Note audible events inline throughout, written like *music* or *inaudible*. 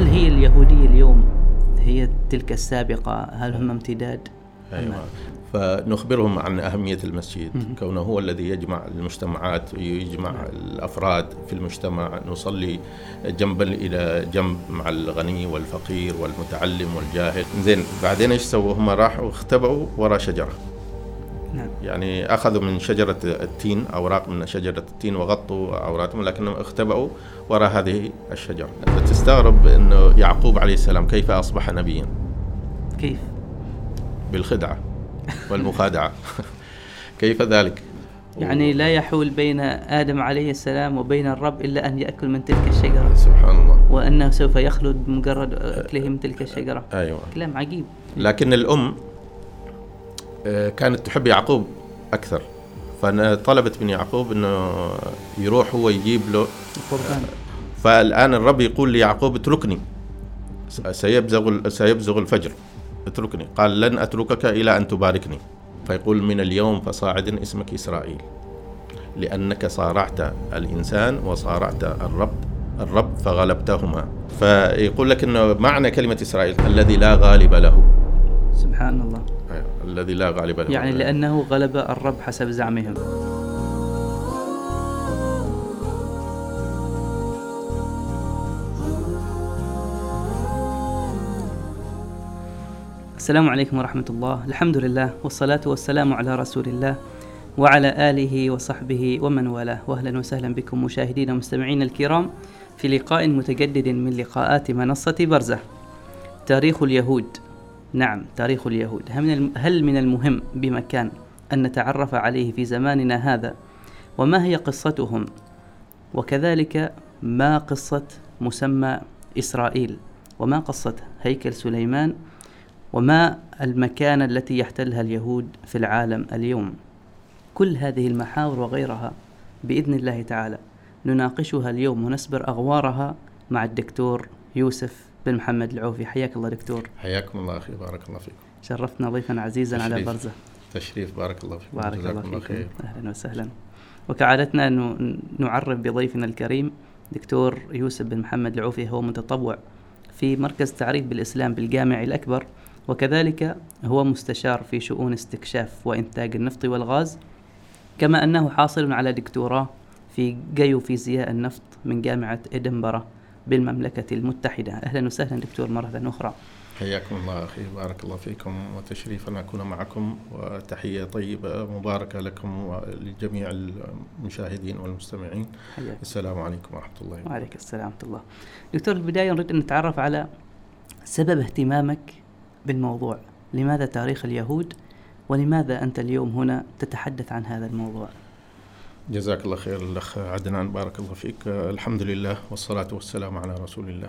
هل هي اليهودية اليوم هي تلك السابقة؟ هل هم امتداد؟ أيوة. فنخبرهم عن أهمية المسجد كونه هو الذي يجمع المجتمعات ويجمع الأفراد في المجتمع. نصلي جنبا إلى جنب مع الغني والفقير والمتعلم والجاهل. زين بعدين إيش سووا؟ هم راحوا اختبأوا وراء شجرة. نعم. يعني أخذوا من شجرة التين أوراق من شجرة التين وغطوا أوراقهم لكنهم اختبأوا وراء هذه الشجرة. فتستغرب أنه يعقوب عليه السلام كيف أصبح نبيا؟ كيف؟ بالخدعة والمخادعة. كيف ذلك؟ يعني لا يحول بين آدم عليه السلام وبين الرب إلا أن يأكل من تلك الشجرة. سبحان الله. وأنه سوف يخلد بمجرد أكله من تلك الشجرة. أيوة. كلام عجيب. لكن الأم كانت تحب يعقوب أكثر. فطلبت من يعقوب أنه يروح هو يجيب له القربان فالآن الرب يقول ليعقوب اتركني. سيبزغ سيبزغ الفجر. اتركني. قال لن أتركك إلى أن تباركني. فيقول من اليوم فصاعد اسمك إسرائيل لأنك صارعت الإنسان وصارعت الرب الرب فغلبتهما. فيقول لك أنه معنى كلمة إسرائيل الذي لا غالب له. سبحان الله. الذي لا غالب له. يعني لأنه غلب الرب حسب زعمهم. السلام عليكم ورحمة الله. الحمد لله والصلاة والسلام على رسول الله وعلى آله وصحبه ومن والاه. وأهلا وسهلا بكم مشاهدينا ومستمعينا الكرام في لقاء متجدد من لقاءات منصة برزة تاريخ اليهود. نعم تاريخ اليهود. هل من المهم بمكان أن نتعرف عليه في زماننا هذا؟ وما هي قصتهم؟ وكذلك ما قصة مسمى إسرائيل؟ وما قصة هيكل سليمان؟ وما المكانة التي يحتلها اليهود في العالم اليوم؟ كل هذه المحاور وغيرها بإذن الله تعالى نناقشها اليوم ونسبر أغوارها مع الدكتور يوسف بن محمد العوفي. حياك الله دكتور. حياكم الله أخي بارك الله فيكم. شرفتنا ضيفا عزيزا على تشريف. برزة تشريف بارك الله فيكم. بارك الله فيكم. خير. أهلا وسهلا. وكعادتنا نعرف بضيفنا الكريم دكتور يوسف بن محمد العوفي هو متطوع في مركز تعريف بالإسلام بالجامع الأكبر وكذلك هو مستشار في شؤون استكشاف وإنتاج النفط والغاز. كما أنه حاصل على دكتوراه في جيوفيزياء النفط من جامعة إدنبرا بالمملكة المتحدة. أهلا وسهلا دكتور مرة أخرى. حياكم الله أخي بارك الله فيكم وتشريف أن أكون معكم وتحية طيبة مباركة لكم ولجميع المشاهدين والمستمعين. حياك. السلام عليكم ورحمة الله وعليك السلام ورحمة الله. دكتور البداية نريد أن نتعرف على سبب اهتمامك بالموضوع. لماذا تاريخ اليهود ولماذا أنت اليوم هنا تتحدث عن هذا الموضوع؟ جزاك الله خير الأخ عدنان بارك الله فيك. الحمد لله والصلاة والسلام على رسول الله.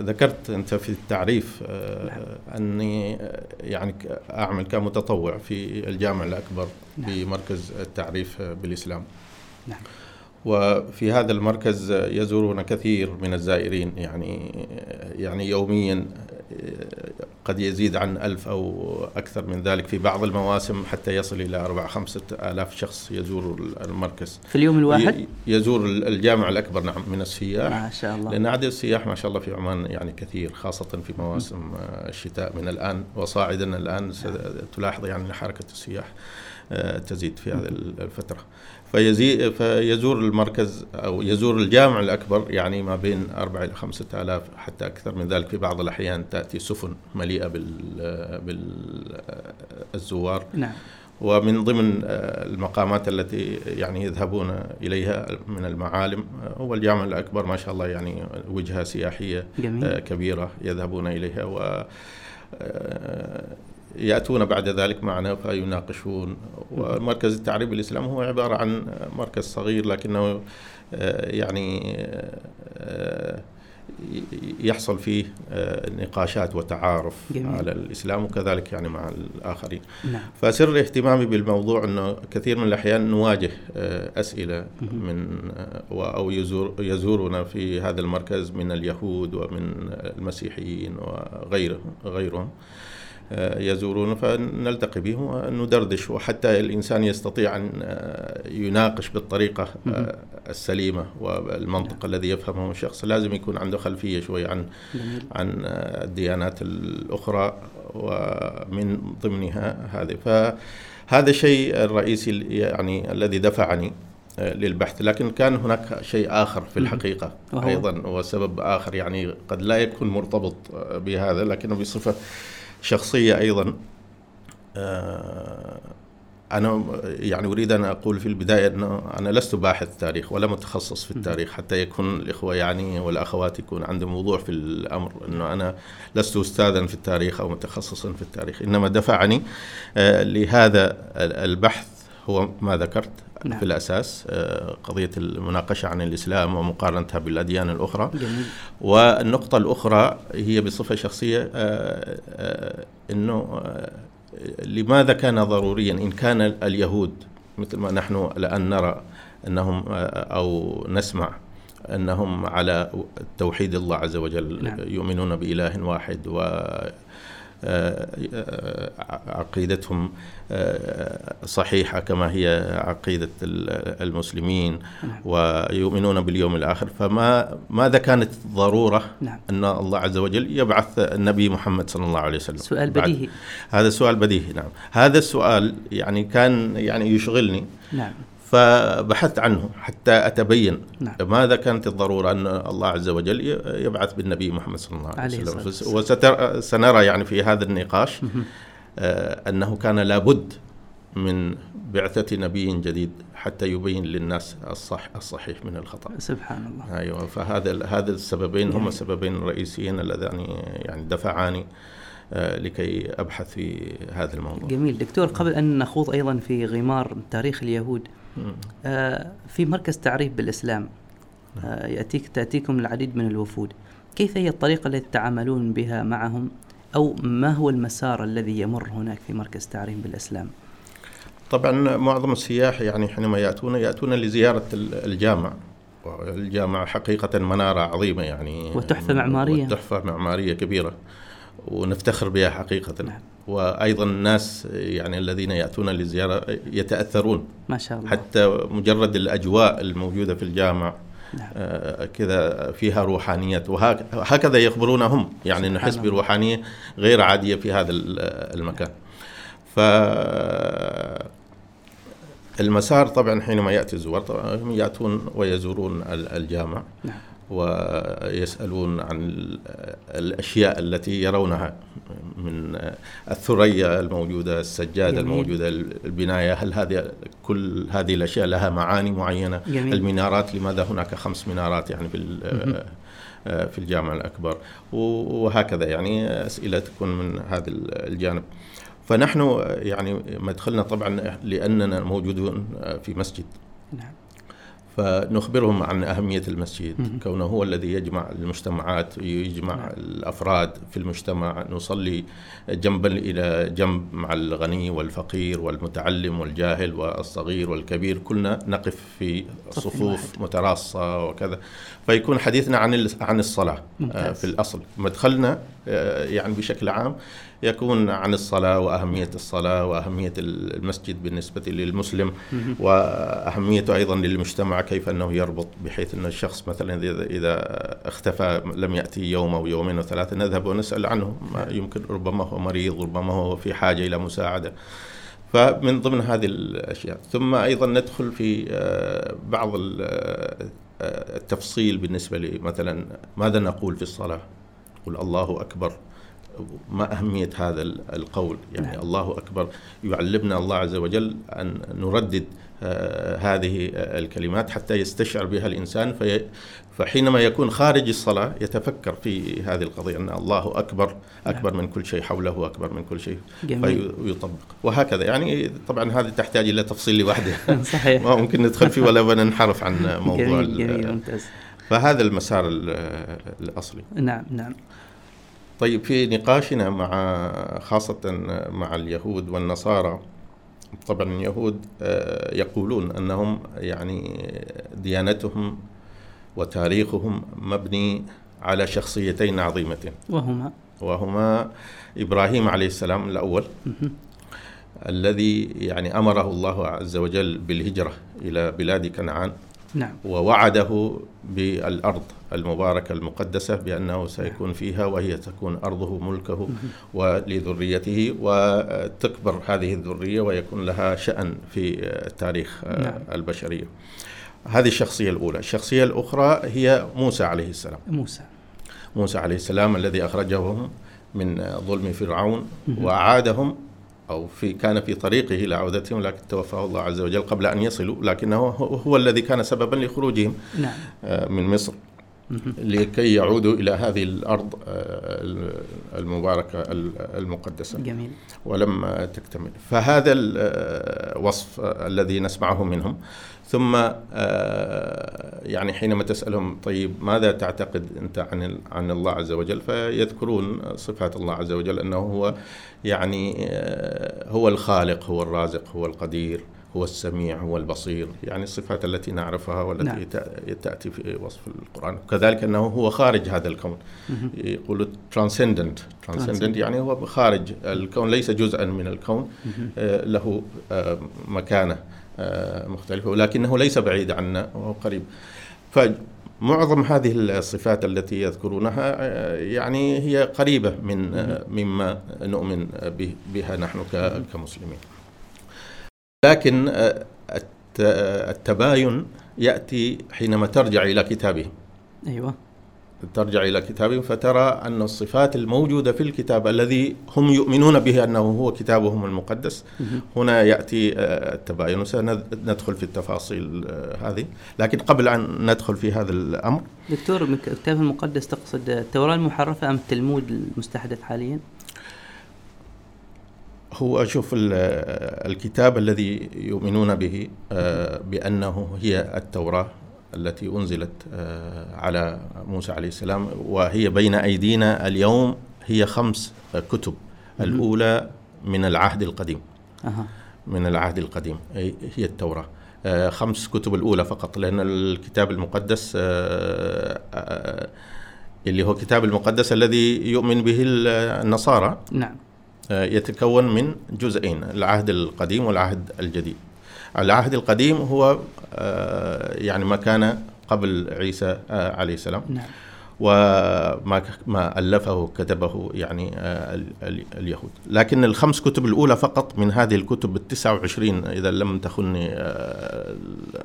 ذكرت أنت في التعريف آه، أني آه، يعني أعمل كمتطوع في الجامع الأكبر نعم. بمركز التعريف آه، بالإسلام. نعم. وفي هذا المركز يزورون كثير من الزائرين يعني يعني يوميا قد يزيد عن ألف أو أكثر من ذلك في بعض المواسم حتى يصل إلى أربع خمسة آلاف شخص يزور المركز. في اليوم الواحد؟ يزور الجامع الأكبر نعم من السياح. ما شاء الله. لأن عدد السياح ما شاء الله في عمان يعني كثير خاصة في مواسم الشتاء من الآن. وصاعدا الآن تلاحظ يعني حركة السياح آه، تزيد في هذه الفترة. فيزي فيزور المركز أو يزور الجامع الأكبر يعني ما بين أربعة إلى خمسة آلاف حتى أكثر من ذلك في بعض الأحيان. تأتي سفن مليئة بال بالزوار. نعم. ومن ضمن آه، المقامات التي يعني يذهبون إليها من المعالم آه، هو الجامع الأكبر ما شاء الله يعني وجهة سياحية آه، جميل كبيرة يذهبون إليها. و آه، يأتون بعد ذلك معنا فيناقشون ومركز التعريب الإسلام هو عبارة عن مركز صغير لكنه آه، يعني آه، يحصل فيه آه، نقاشات وتعارف جميل. على الإسلام وكذلك يعني مع الآخرين نعم فسر اهتمامي بالموضوع إنه كثير من الأحيان نواجه آه، أسئلة. من آه، أو يزور يزورنا في هذا المركز من اليهود ومن المسيحيين وغيرهم غيرهم يزورون فنلتقي بهم وندردش وحتى الإنسان يستطيع أن يناقش بالطريقة السليمة والمنطق الذي يفهمه الشخص. لازم يكون عنده خلفية شوي عن عن الديانات الأخرى ومن ضمنها هذه. فهذا الشيء الرئيسي يعني الذي دفعني للبحث. لكن كان هناك شيء آخر في الحقيقة. أيضا وسبب آخر يعني قد لا يكون مرتبط بهذا لكنه بصفة شخصية أيضا آه، أنا يعني أريد أن أقول في البداية أنه أنا لست باحث تاريخ ولا متخصص في التاريخ حتى يكون الإخوة يعني والأخوات يكون عندهم وضوح في الأمر أنه أنا لست أستاذا في التاريخ أو متخصصا في التاريخ. إنما دفعني آه، لهذا البحث هو ما ذكرت. نعم. في الأساس آه، قضية المناقشة عن الإسلام ومقارنتها بالأديان الأخرى جميل. والنقطة الأخرى هي بصفة شخصية أنه لماذا كان ضروريا إن كان اليهود مثل ما نحن الآن نرى أنهم أو نسمع أنهم على توحيد الله عز وجل نعم. يؤمنون بإله واحد و عقيدتهم صحيحة كما هي عقيدة المسلمين نعم. ويؤمنون باليوم الآخر. فما ماذا كانت ضرورة نعم. أن الله عز وجل يبعث النبي محمد صلى الله عليه وسلم؟ سؤال بديهي. هذا سؤال بديهي نعم. هذا السؤال يعني كان يعني يشغلني. نعم. فبحثت عنه حتى أتبين نعم. ماذا كانت الضرورة أن الله عز وجل يبعث بالنبي محمد صلى الله عليه وسلم. وسنرى يعني في هذا النقاش آه أنه كان لابد من بعثة نبي جديد حتى يبين للناس الصح الصحيح من الخطأ. سبحان الله. أيوة فهذا هذا السببين هم السببين الرئيسيين اللذان يعني دفعاني آه، لكي أبحث في هذا الموضوع. جميل. دكتور قبل أن نخوض أيضا في غمار تاريخ اليهود في مركز تعريف بالإسلام آه يأتيك تأتيكم العديد من الوفود. كيف هي الطريقة التي تتعاملون بها معهم؟ أو ما هو المسار الذي يمر هناك في مركز تعريف بالإسلام؟ طبعا معظم السياح يعني حينما يأتون يأتون لزيارة الجامع. الجامع حقيقة منارة عظيمة يعني. وتحفة معمارية. وتحفة معمارية كبيرة. ونفتخر بها حقيقة. نعم. وأيضا الناس يعني الذين يأتون للزيارة يتأثرون. ما شاء الله. حتى مجرد الأجواء الموجودة في الجامع نعم. آه كذا فيها روحانية وهكذا يخبرونهم. يعني نحس بروحانية غير عادية في هذا المكان. ف المسار طبعا حينما يأتي الزوار طبعا هم يأتون ويزورون الجامع. نعم. ويسألون عن الأشياء التي يرونها من الثريا الموجودة السجادة جميل. الموجودة البناية هل هذه كل هذه الأشياء لها معاني معينة جميل. المنارات لماذا هناك خمس منارات يعني في في الجامع الأكبر وهكذا يعني أسئلة تكون من هذا الجانب فنحن يعني مدخلنا طبعا لأننا موجودون في مسجد نعم. فنخبرهم عن أهمية المسجد كونه هو الذي يجمع المجتمعات يجمع نعم. الأفراد في المجتمع. نصلي جنبا إلى جنب مع الغني والفقير والمتعلم والجاهل والصغير والكبير. كلنا نقف في صفوف متراصة وكذا. فيكون حديثنا عن عن الصلاة آه، ممتاز. في الأصل. مدخلنا آه، يعني بشكل عام يكون عن الصلاة وأهمية الصلاة وأهمية المسجد بالنسبة للمسلم وأهميته أيضا للمجتمع كيف أنه يربط بحيث أن الشخص مثلا إذا اختفى لم يأتي يوم أو يومين أو ثلاثة نذهب ونسأل عنه. ما يمكن ربما هو مريض ربما هو في حاجة إلى مساعدة. فمن ضمن هذه الأشياء. ثم أيضا ندخل في آه، بعض آه، التفصيل بالنسبة لمثلا ماذا نقول في الصلاة؟ نقول الله أكبر. ما أهمية هذا القول يعني نعم. الله أكبر يعلمنا الله عز وجل أن نردد آه، هذه الكلمات حتى يستشعر بها الإنسان في فحينما يكون خارج الصلاة يتفكر في هذه القضية أن الله أكبر أكبر نعم. من كل شيء حوله أكبر من كل شيء جميل. فيطبق وهكذا يعني طبعا هذه تحتاج إلى تفصيل لوحده *laughs* صحيح ما ممكن ندخل فيه ولا *laughs* ننحرف عن موضوع جميل. جميل. ممتاز. فهذا المسار الأصلي نعم نعم طيب في نقاشنا مع خاصة مع اليهود والنصارى طبعا اليهود آه، يقولون أنهم يعني ديانتهم وتاريخهم مبني على شخصيتين عظيمتين. وهما. وهما إبراهيم عليه السلام الأول الذي يعني أمره الله عز وجل بالهجرة إلى بلاد كنعان. نعم. ووعده بالأرض المباركة المقدسة بأنه سيكون فيها وهي تكون أرضه ملكه ولذريته وتكبر هذه الذرية ويكون لها شأن في تاريخ نعم. البشرية. هذه الشخصية الأولى. الشخصية الأخرى هي موسى عليه السلام. موسى. موسى عليه السلام الذي أخرجهم من ظلم فرعون وأعادهم أو في كان في طريقه لعودتهم لكن توفاه الله عز وجل قبل أن يصلوا لكنه هو الذي كان سببا لخروجهم نعم. آه، من مصر. لكي يعودوا إلى هذه الأرض آه، المباركة المقدسة. جميل. ولم تكتمل. فهذا الوصف الذي نسمعه منهم. ثم آه، يعني حينما تسألهم طيب ماذا تعتقد أنت عن عن الله عز وجل؟ فيذكرون صفات الله عز وجل أنه هو يعني آه، هو الخالق هو الرازق هو القدير هو السميع هو البصير. يعني الصفات التي نعرفها والتي نعم. تأتي في وصف القرآن. كذلك أنه هو خارج هذا الكون. يقول transcendent transcendent يعني هو خارج الكون ليس جزءا من الكون. آه، له آه، مكانة آه، مختلفة. ولكنه ليس بعيد عنا وهو قريب. فمعظم هذه الصفات التي يذكرونها يعني هي قريبة من مما نؤمن بها نحن كمسلمين. لكن آه، التباين يأتي حينما ترجع إلى كتابهم. أيوه. ترجع إلى كتابهم فترى أن الصفات الموجودة في الكتاب الذي هم يؤمنون به أنه هو كتابهم المقدس. هنا يأتي آه، التباين. وسندخل في التفاصيل آه، هذه. لكن قبل أن ندخل في هذا الأمر دكتور الكتاب المقدس تقصد التوراة المحرفة أم التلمود المستحدث حاليا؟ هو شوف الكتاب الذي يؤمنون به آه، بأنه هي التوراة. التي أنزلت آه، على موسى عليه السلام وهي بين أيدينا اليوم هي خمس كتب. الأولى من العهد القديم. من العهد القديم. هي التوراة. آه، خمس كتب الأولى فقط لأن الكتاب المقدس اللي هو الكتاب المقدس الذي يؤمن به النصارى نعم. آه، يتكون من جزئين العهد القديم والعهد الجديد. العهد القديم هو آه، يعني ما كان قبل عيسى آه، عليه السلام. نعم. وما ما ألفه كتبه يعني اليهود. لكن الخمس كتب الأولى فقط من هذه الكتب التسعة وعشرين إذا لم تخني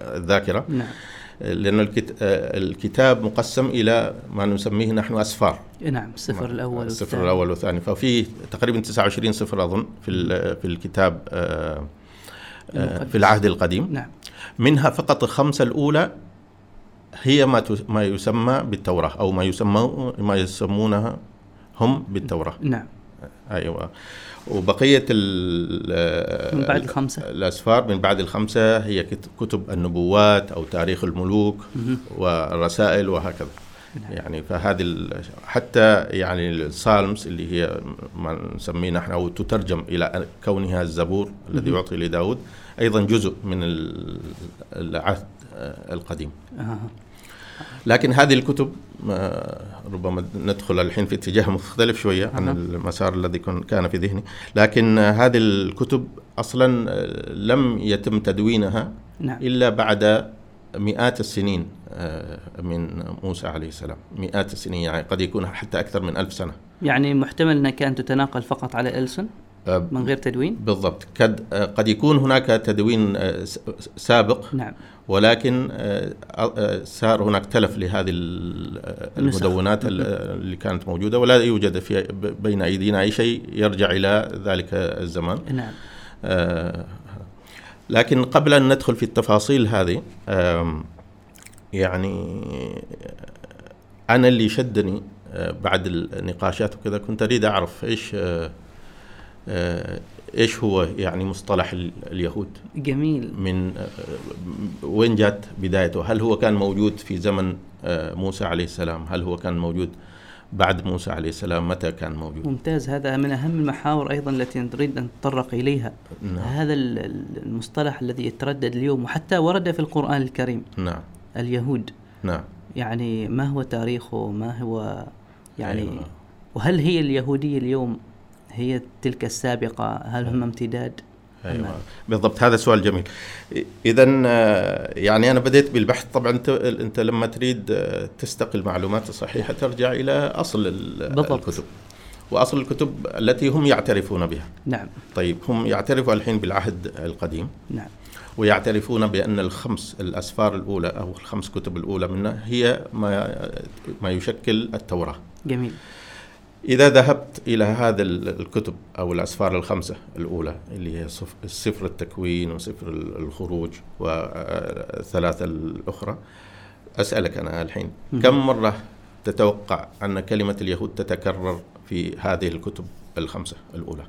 الذاكرة. نعم. لأن الكتاب مقسم إلى ما نسميه نحن أسفار. نعم السفر الأول السفر الأول والثاني. ففي تقريبا 29 سفر أظن في في الكتاب في العهد القديم. نعم. منها فقط الخمسة الأولى هي ما ما يسمى بالتوراة أو ما يسمى ما يسمونها هم بالتوراة. نعم. أيوة. وبقية من بعد الخمسة؟ الأسفار من بعد الخمسة هي كتب النبوات أو تاريخ الملوك والرسائل وهكذا. نعم. يعني فهذه حتى يعني السالمز اللي هي ما نسميه نحن أو تترجم إلى كونها الزبور الذي يعطي لداود أيضا جزء من العهد القديم. آه. لكن هذه الكتب ربما ندخل الحين في اتجاه مختلف شوية عن المسار الذي كان في ذهني. لكن هذه الكتب أصلا لم يتم تدوينها نعم. إلا بعد مئات السنين آه، من موسى عليه السلام. مئات السنين يعني قد يكون حتى أكثر من ألف سنة. يعني محتمل أنها كانت تتناقل فقط على ألسن آه، من غير تدوين؟ بالضبط. قد آه، قد يكون هناك تدوين سابق نعم. ولكن صار هناك تلف لهذه المدونات اللي كانت موجودة ولا يوجد في بين أيدينا أي شيء يرجع إلى ذلك الزمان. نعم. لكن قبل أن ندخل في التفاصيل هذه يعني أنا اللي شدني بعد النقاشات وكذا كنت أريد أعرف إيش إيش هو يعني مصطلح اليهود؟ جميل. من وين جات بدايته؟ هل هو كان موجود في زمن موسى عليه السلام؟ هل هو كان موجود بعد موسى عليه السلام متى كان موجود؟ ممتاز. هذا من أهم المحاور أيضا التي نريد أن نتطرق إليها. نعم. هذا المصطلح الذي يتردد اليوم وحتى ورد في القرآن الكريم. نعم. اليهود. نعم. يعني ما هو تاريخه؟ ما هو يعني أيوة. وهل هي اليهودية اليوم هي تلك السابقة؟ هل هم امتداد؟ أيوه. بالضبط هذا سؤال جميل. اذا آه، يعني أنا بديت بالبحث. طبعا أنت أنت لما تريد آه، تستقي المعلومات الصحيحه ترجع إلى أصل ال- بالضبط. الكتب. وأصل الكتب التي هم يعترفون بها. نعم. طيب هم يعترفوا الحين بالعهد القديم. نعم. ويعترفون بأن الخمس الأسفار الأولى أو الخمس كتب الأولى منها هي ما ما يشكل التوراة. جميل. إذا ذهبت إلى هذا ال- الكتب أو الأسفار الخمسة الأولى اللي هي سفر التكوين وسفر ال- الخروج والثلاثة الأخرى أسألك أنا الحين. كم مرة تتوقع أن كلمة اليهود تتكرر في هذه الكتب الخمسة الأولى؟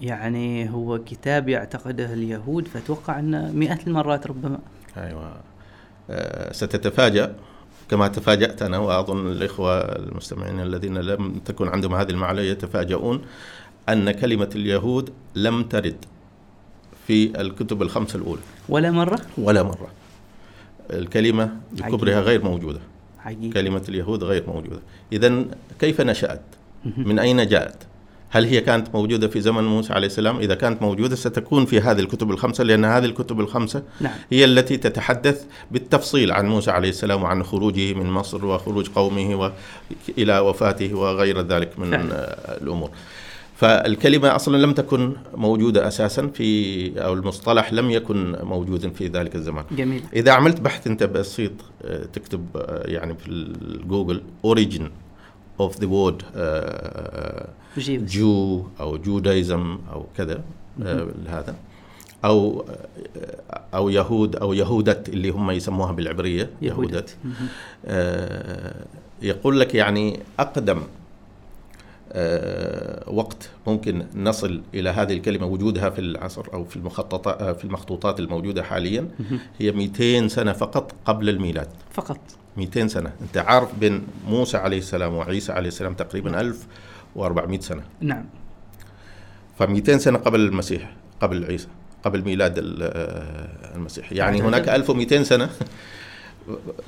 يعني هو كتاب يعتقده اليهود فأتوقع أن مئات المرات ربما. أيوة. آه، ستتفاجأ كما تفاجأت أنا وأظن الإخوة المستمعين الذين لم تكن عندهم هذه المعلومة يتفاجؤون أن كلمة اليهود لم ترد في الكتب الخمسة الأولى. ولا مرة؟ ولا مرة. الكلمة بكبرها. غير موجودة. عجيب. كلمة اليهود غير موجودة. إذا كيف نشأت. من أين جاءت؟ هل هي كانت موجودة في زمن موسى عليه السلام؟ إذا كانت موجودة ستكون في هذه الكتب الخمسة لأن هذه الكتب الخمسة نعم. هي التي تتحدث بالتفصيل عن موسى عليه السلام وعن خروجه من مصر وخروج قومه إلى وفاته وغير ذلك من. آه، الأمور. فالكلمة أصلا لم تكن موجودة أساسا في أو المصطلح لم يكن موجودا في ذلك الزمان. جميل. إذا عملت بحث أنت بسيط آه، تكتب آه، يعني في ال Google origin. Of the word آه، أجيب Jew أو Judaism أو كذا آه، هذا أو آه، أو يهود أو يهودة اللي هم يسموها بالعبرية يهودة يهودت. آه، يقول لك يعني أقدم آه، وقت ممكن نصل إلى هذه الكلمة وجودها في العصر أو في المخططات في المخطوطات الموجودة حاليا. هي 200 سنة فقط قبل الميلاد. فقط. 200 سنة. أنت عارف بين موسى عليه السلام وعيسى عليه السلام تقريبا 1400 سنة. نعم. ف 200 سنة قبل المسيح قبل عيسى قبل ميلاد آه، المسيح. يعني بعد هناك هذا- 1200 سنة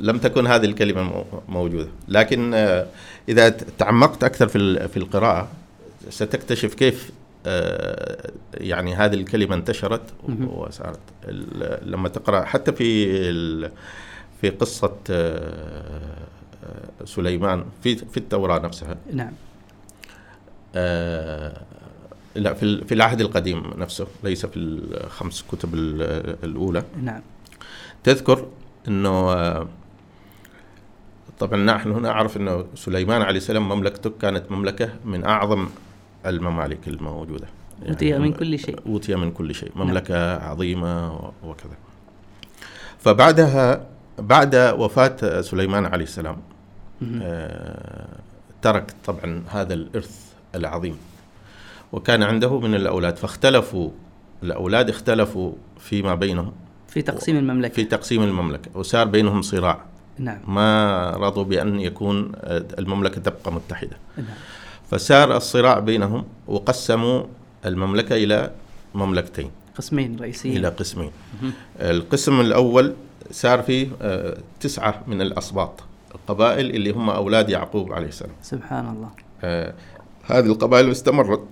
لم تكن هذه الكلمة مو- موجودة. لكن آه، إذا تعمقت أكثر في في القراءة ستكتشف كيف آه، يعني هذه الكلمة انتشرت. وصارت لما تقرأ حتى في في قصة آه، آه، سليمان في في التوراة نفسها. نعم. آه، لا في في العهد القديم نفسه ليس في الخمس كتب ال- الأولى. نعم. تذكر آه، طبعا نحن نعرف إنه سليمان عليه السلام مملكته كانت مملكة من أعظم الممالك الموجودة. أوتي من كل شيء. أوتي من كل شيء. مملكة عظيمة و- وكذا. فبعدها بعد وفاة سليمان عليه السلام. آه، ترك طبعا هذا الإرث العظيم. وكان عنده من الأولاد فاختلفوا الأولاد اختلفوا فيما بينهم. في تقسيم المملكة. في تقسيم المملكة وصار بينهم صراع. نعم. ما رضوا بأن يكون آه، المملكة تبقى متحدة. نعم. فصار الصراع بينهم وقسموا المملكة إلى مملكتين. قسمين رئيسيين. إلى قسمين. القسم الأول صار فيه آه، تسعة من الأسباط. القبائل اللي هم أولاد يعقوب عليه السلام. سبحان الله. آه، هذه القبائل استمرت.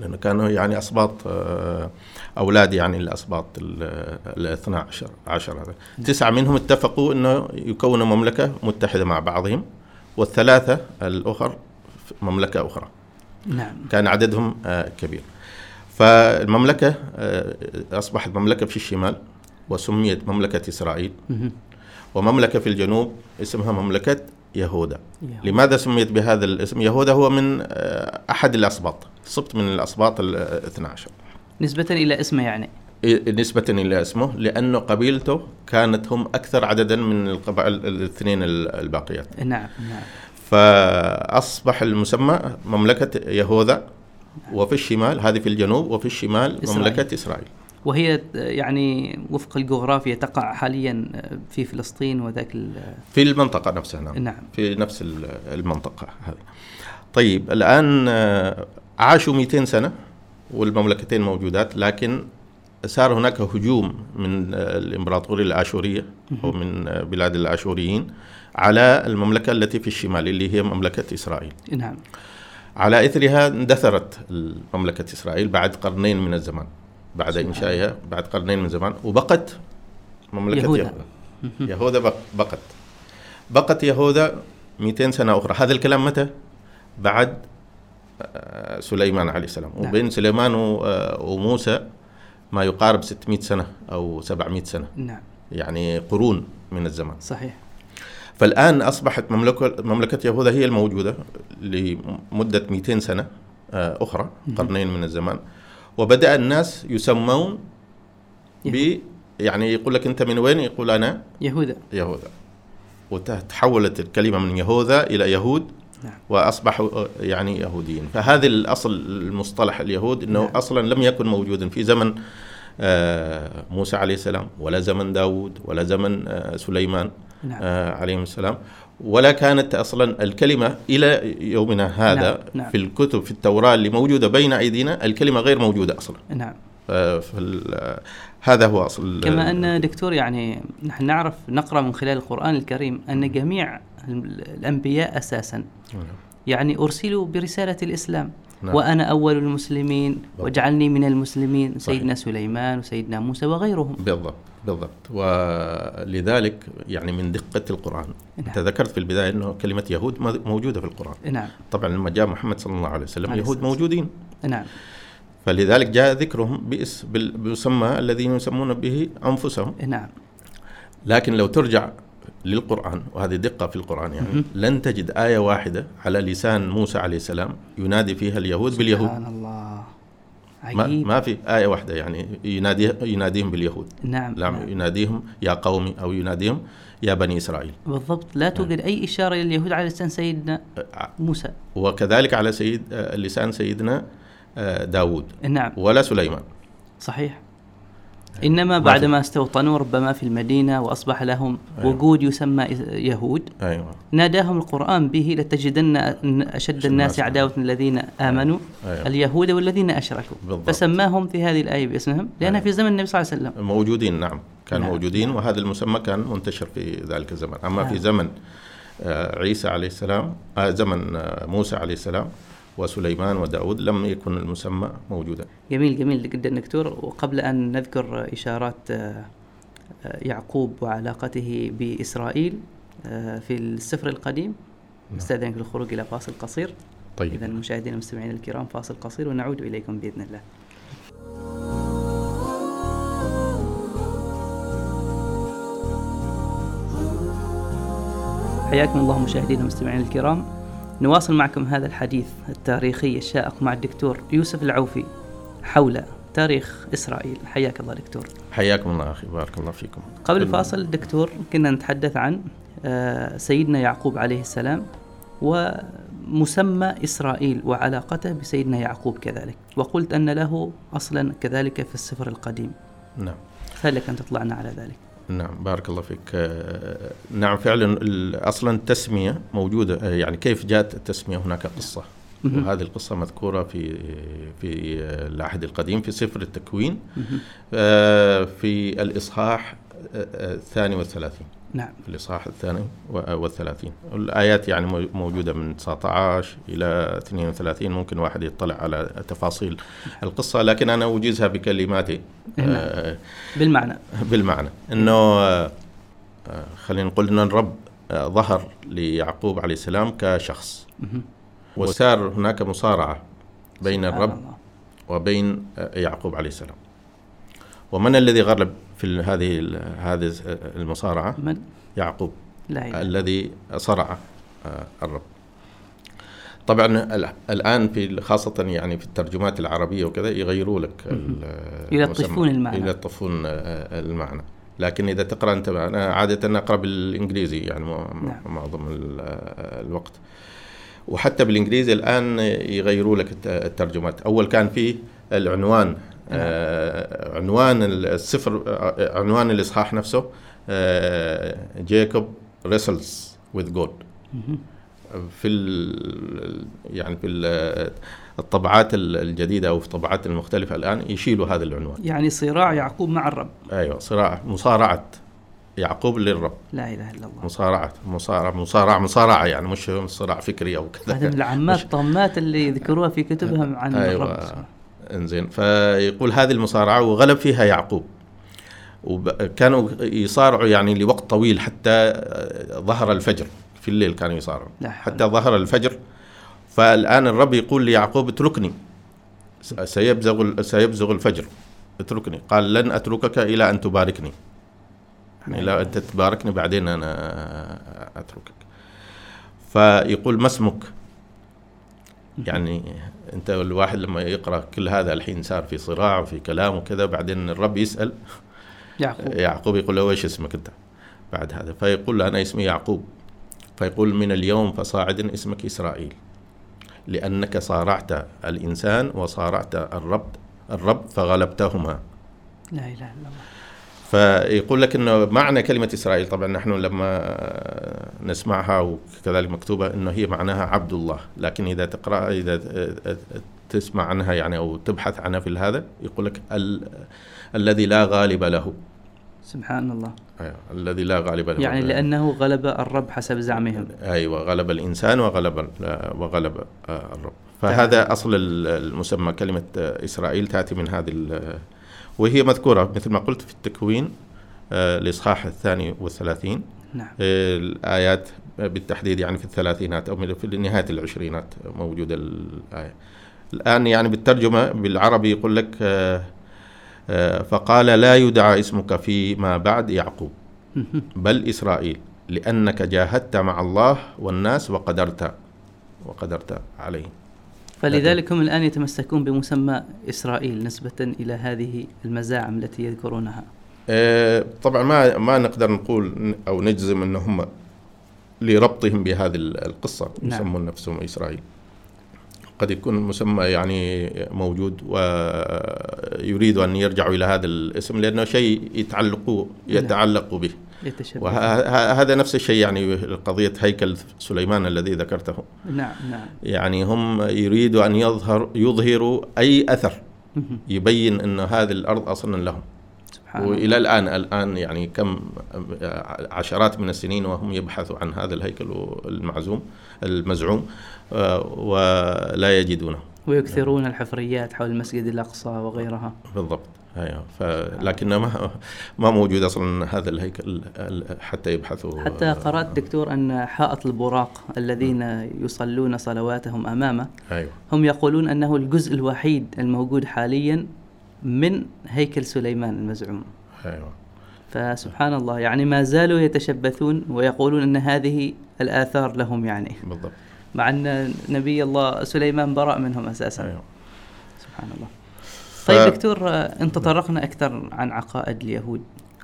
لأنه كانوا يعني أسباط آه، أولاد يعني الأسباط الاثنى عشر عشر. هذا تسعة منهم اتفقوا أنه يكونوا مملكة متحدة مع بعضهم والثلاثة الأخر مملكة أخرى. نعم. كان عددهم كبير. فالمملكة أصبحت مملكة في الشمال. وسميت مملكة إسرائيل. ومملكة في الجنوب اسمها مملكة يهوذا لماذا سميت بهذا الاسم؟ يهوذا هو من آه، أحد الأسباط سبط من الأسباط الاثنى عشر نسبة إلى اسمه يعني؟ نسبة إلى اسمه لأنه قبيلته كانت هم أكثر عددا من القبائل الاثنين الباقيات. نعم نعم. فأصبح المسمى مملكة يهوذا وفي الشمال هذه في الجنوب وفي الشمال إسرائيل. مملكة إسرائيل. وهي يعني وفق الجغرافيا تقع حاليا في فلسطين وذاك ال- في المنطقة نفسها نعم. نعم. في نفس ال- المنطقة هذه. طيب الآن آه، عاشوا 200 سنة والمملكتين موجودات لكن صار هناك هجوم من آه، الإمبراطورية الآشورية أو من آه، بلاد الآشوريين على المملكة التي في الشمال اللي هي مملكة إسرائيل. نعم. على إثرها اندثرت مملكه إسرائيل بعد قرنين من الزمان. بعد سبحان إنشائها بعد قرنين من الزمان وبقت مملكة يهوذا. يهوذا. يهوذا بق- بقت. بقت يهوذا 200 سنة أخرى. هذا الكلام متى؟ بعد آه، سليمان عليه السلام. نعم. وبين سليمان آه، وموسى ما يقارب 600 سنة أو 700 سنة. نعم. يعني قرون من الزمان. صحيح. فالآن أصبحت مملكة مملكة يهوذا هي الموجودة لمدة 200 سنة آه، أخرى. قرنين من الزمان. وبدأ الناس يسمون ب يعني يقول لك أنت من وين؟ يقول أنا يهوذا يهوذا وتحولت الكلمة من يهوذا إلى يهود نعم. وأصبحوا آه، يعني يهوديين فهذا الأصل المصطلح اليهود أنه نعم. أصلا لم يكن موجودا في زمن آه، موسى عليه السلام ولا زمن داود ولا زمن آه، سليمان نعم آه، عليهم السلام ولا كانت أصلا الكلمة إلى يومنا هذا نعم، نعم. في الكتب في التوراة اللي موجودة بين أيدينا الكلمة غير موجودة أصلا. نعم. آه، هذا هو أصل كما أن دكتور يعني نحن نعرف نقرأ من خلال القرآن الكريم أن جميع الأنبياء أساسا. يعني أرسلوا برسالة الإسلام. نعم. وأنا أول المسلمين بالضبط. واجعلني من المسلمين صحيح. سيدنا سليمان وسيدنا موسى وغيرهم. بالضبط بالضبط. ولذلك يعني من دقة القرآن. نعم. أنت ذكرت في البداية إنه كلمة يهود مو- موجودة في القرآن. نعم. طبعا لما جاء محمد صلى الله عليه وسلم عليه يهود الصلاة موجودين. نعم. فلذلك جاء ذكرهم باسم بيسمى الذين يسمون به أنفسهم. نعم. لكن لو ترجع للقرآن وهذه دقة في القرآن يعني. لن تجد آية واحدة على لسان موسى عليه السلام ينادي فيها اليهود باليهود. سبحان الله. ما, عجيب. ما في آية واحدة يعني ينادي يناديهم باليهود. نعم, لا نعم. يناديهم يا قومي أو يناديهم يا بني إسرائيل. بالضبط. لا توجد أي إشارة لليهود على لسان سيدنا موسى. وكذلك على سيد لسان سيدنا آه، داود نعم. ولا سليمان. صحيح. إنما في- بعدما استوطنوا ربما في المدينة وأصبح لهم أيوة. وجود يسمى يهود أيوة ناداهم القرآن به لتجدن أشد الناس عداوة الذين آمنوا أيوة. اليهود والذين أشركوا بالضبط. فسماهم في هذه الآية باسمهم لأنها أيوة. في زمن النبي صلى الله عليه وسلم موجودين نعم كانوا نعم. موجودين وهذا المسمى كان منتشر في ذلك الزمن أما في نعم. زمن آه، عيسى عليه السلام آه، زمن آه، موسى عليه السلام وسليمان وداود لم يكن المسمى موجودا. جميل جميل. جدا دكتور وقبل أن نذكر إشارات آه، آه، يعقوب وعلاقته بإسرائيل آه، في السفر القديم. نستأذنك للخروج إلى فاصل قصير. طيب. إذا مشاهدينا المستمعين الكرام فاصل قصير ونعود إليكم بإذن الله. حياكم الله مشاهدينا المستمعين الكرام. نواصل معكم هذا الحديث التاريخي. الشائق مع الدكتور يوسف العوفي حول تاريخ إسرائيل. حياك الله دكتور. حياكم الله أخي بارك الله فيكم. قبل الفاصل دكتور كنا نتحدث عن آه، سيدنا يعقوب عليه السلام ومسمى إسرائيل وعلاقته بسيدنا يعقوب كذلك وقلت أن له أصلا كذلك في السفر القديم. نعم. هل لك أن تطلعنا على ذلك. نعم بارك الله فيك. آه، نعم فعلا أصلا التسمية موجودة آه، يعني كيف جاءت التسمية؟ هناك قصة. وهذه القصة مذكورة في في العهد القديم في سفر التكوين. آه، في الإصحاح آه، الثاني والثلاثين. نعم. الإصحاح الثاني والثلاثين. الآيات يعني مو- موجودة من 19 إلى 32 ممكن واحد يطلع على تفاصيل القصة لكن أنا أوجزها بكلماتي. نعم. آه، بالمعنى. بالمعنى. أنه آه، خلينا نقول أن الرب آه، ظهر ليعقوب عليه السلام كشخص. وصار هناك مصارعة بين الرب الله. وبين آه، يعقوب عليه السلام. ومن الذي غلب في هذه هذه المصارعة من؟ يعقوب لا الذي صرع آه، الرب. طبعا ال- الآن في خاصة يعني في الترجمات العربية وكذا يغيروا لك يلطفون. المعنى. يلطفون آه، المعنى. لكن إذا تقرأ أنت أنا عادة أقرأ بالإنجليزي يعني نعم. معظم آه، الوقت. وحتى بالإنجليزي الآن يغيروا لك الت- الترجمات. أول كان في العنوان آه عنوان السفر آه، عنوان الإصحاح نفسه جيكوب ريسلز وذ جود. في ال يعني في ال- الطبعات ال- الجديدة أو في الطبعات المختلفة الآن يشيلوا هذا العنوان. يعني صراع يعقوب مع الرب. أيوه صراع مصارعة يعقوب للرب. لا إله إلا الله. مصارعة مصارعة مصارعة مصارعة يعني مش صراع فكري أو كذا. هذا من العمات الطامات اللي يذكروها في كتبهم عن الرب. أيوة إنزين. فيقول هذه المصارعة وغلب فيها يعقوب. وكانوا يصارعوا يعني لوقت طويل حتى ظهر الفجر. في الليل كانوا يصارعوا. حتى ظهر الفجر. فالآن الرب يقول ليعقوب اتركني. سيبزغ سيبزغ الفجر. اتركني. قال لن أتركك إلى أن تباركني. يعني لا أنت تباركني بعدين أنا أتركك. فيقول ما اسمك؟ يعني أنت الواحد لما يقرأ كل هذا الحين صار في صراع وفي كلام وكذا بعدين الرب يسأل يعقوب. يعقوب يقول له إيش اسمك أنت؟ بعد هذا. فيقول له أنا اسمي يعقوب. فيقول من اليوم فصاعدا اسمك إسرائيل لأنك صارعت الإنسان وصارعت الرب الرب فغلبتهما. لا إله إلا الله. فيقول لك إنه معنى كلمة إسرائيل طبعا نحن لما نسمعها وكذلك مكتوبة إنه هي معناها عبد الله لكن إذا تقرأ إذا تسمع عنها يعني أو تبحث عنها في هذا يقول لك ال... الذي لا غالب له. سبحان الله. أيوة. الذي لا غالب له. يعني لأنه غلب الرب حسب زعمهم. أيوه غلب الإنسان وغلب وغلب آه، الرب. فهذا أصل المسمى كلمة إسرائيل تأتي من هذه وهي مذكورة مثل ما قلت في التكوين آه، الاصحاح الثاني والثلاثين. نعم. آه، الآيات بالتحديد يعني في الثلاثينات من- في نهاية العشرينات موجودة الآية. الآن يعني بالترجمة بالعربي يقول لك آه، آه، فقال لا يدعى اسمك فيما بعد يعقوب *laughs* بل إسرائيل لأنك جاهدت مع الله والناس وقدرت وقدرت عليه فلذلك هم الآن يتمسكون بمسمى إسرائيل نسبة إلى هذه المزاعم التي يذكرونها. آه، طبعا ما ما نقدر نقول أو نجزم أنهم لربطهم بهذه القصة نعم. يسمون نفسهم إسرائيل. قد يكون المسمى يعني موجود ويريد أن يرجعوا إلى هذا الاسم لأنه شيء يتعلقوا يتعلقوا به. وهذا نفس الشيء يعني قضية هيكل سليمان الذي ذكرته. نعم نعم. يعني هم يريدوا أن يظهر يظهروا أي أثر. يبين أن هذه الأرض أصلا لهم. سبحان وإلى الآن الآن يعني كم عشرات من السنين وهم يبحثوا عن هذا الهيكل المعزوم المزعوم آه، ولا يجدونه. ويكثرون الحفريات حول المسجد الأقصى وغيرها. بالضبط. أيوه. فلكن ما ما موجود أصلا هذا الهيكل حتى يبحثوا. حتى قرأت دكتور أن حائط البراق الذين يصلون صلواتهم أمامه أيوه. هم يقولون أنه الجزء الوحيد الموجود حاليا من هيكل سليمان المزعوم. أيوه. فسبحان الله يعني ما زالوا يتشبثون ويقولون أن هذه الآثار لهم يعني. بالضبط. مع أن نبي الله سليمان براء منهم أساسا. أيوه. سبحان الله. طيب دكتور آه، إن تطرقنا أكثر عن عقائد اليهود.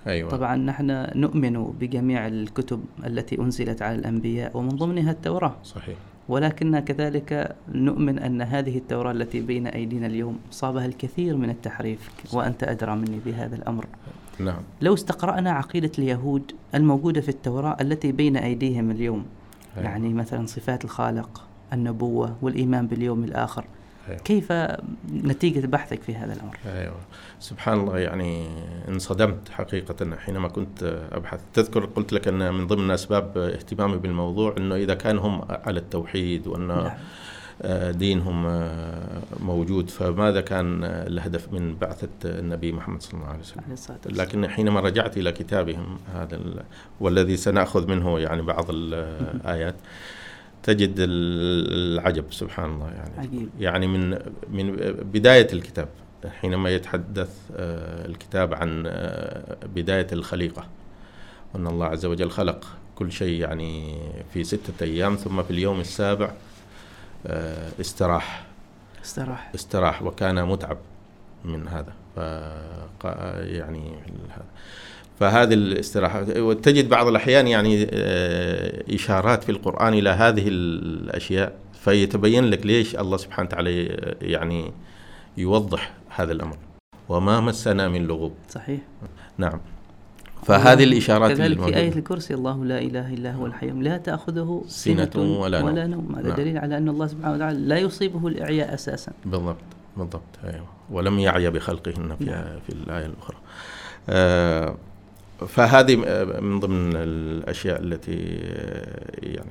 أيوه. طبعا نحن نؤمن بجميع الكتب التي أنزلت على الأنبياء ومن ضمنها التوراة. صحيح. ولكننا كذلك نؤمن أن هذه التوراة التي بين أيدينا اليوم صابها الكثير من التحريف وأنت أدرى مني بهذا الأمر. نعم. لو استقرأنا عقيدة اليهود الموجودة في التوراة التي بين أيديهم اليوم أيوة. يعني مثلا صفات الخالق النبوة والإيمان باليوم الآخر أيوة. كيف نتيجة بحثك في هذا الأمر؟ أيوه. سبحان الله يعني انصدمت حقيقة حينما كنت أبحث. تذكر قلت لك أن من ضمن أسباب اهتمامي بالموضوع أنه إذا كان هم على التوحيد وأن نعم. آه، دينهم آه، موجود فماذا كان الهدف من بعثة النبي محمد صلى الله عليه وسلم؟ لكن حينما رجعت إلى كتابهم هذا ال- والذي سنأخذ منه يعني بعض *laughs* الآيات تجد ال- العجب سبحان الله يعني. عجيب. يعني من من بداية الكتاب حينما يتحدث آه، الكتاب عن آه، بداية الخليقة وأن الله عز وجل خلق كل شيء يعني في ستة أيام ثم في اليوم السابع آه، استراح. استراح. استراح وكان متعب من هذا ف يعني هذا فهذه الاستراحة. وتجد بعض الأحيان يعني آه، إشارات في القرآن إلى هذه الأشياء فيتبين لك ليش الله سبحانه وتعالى آه، يعني يوضح هذا الأمر. وما مسنا من لغوب. صحيح. نعم. فهذه الإشارات كذلك في. آية الكرسي الله لا إله إلا هو الحي لا تأخذه سنة سنة ولا نوم. ولا نوم. هذا نعم. دليل على أن الله سبحانه وتعالى لا يصيبه الإعياء أساسا. بالضبط. بالضبط. أيوه. ولم يعي بخلقهن في نعم. في الآية الأخرى. آه فهذه من ضمن الأشياء التي يعني.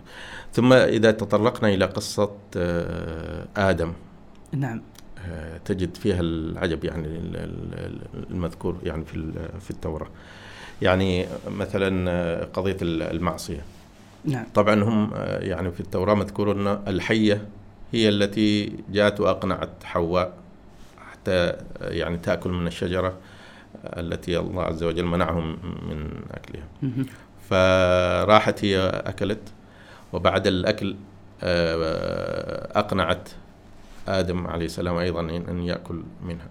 ثم إذا تطرقنا إلى قصة آدم. نعم. تجد فيها العجب يعني المذكور يعني في في التوراة. يعني مثلا قضية المعصية. نعم. طبعا هم يعني في التوراة مذكور أن الحية هي التي جاءت وأقنعت حواء حتى يعني تأكل من الشجرة. التي الله عز وجل منعهم من أكلها. فراحت هي أكلت وبعد الأكل أقنعت آدم عليه السلام أيضا أن يأكل منها.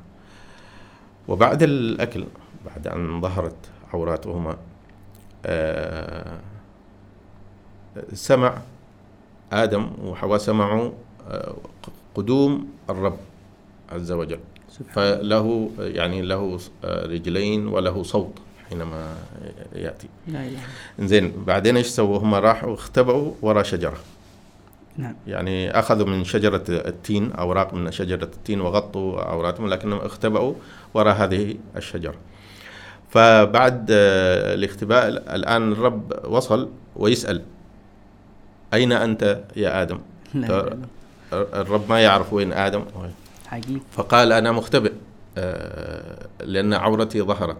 وبعد الأكل بعد أن ظهرت عوراتهما سمع آدم وحواء سمعوا قدوم الرب عز وجل. فله يعني له رجلين وله صوت حينما يأتي. لا إله زين بعدين إيش سووا؟ هم راحوا اختبأوا وراء شجرة. نعم. يعني أخذوا من شجرة التين أوراق من شجرة التين وغطوا عوراتهم لكنهم اختبأوا وراء هذه الشجرة. فبعد الاختباء الآن الرب وصل ويسأل أين أنت يا آدم؟ لا إلا الرب ما يعرف وين آدم. عجيب فقال أنا مختبئ آه، لأن عورتي ظهرت.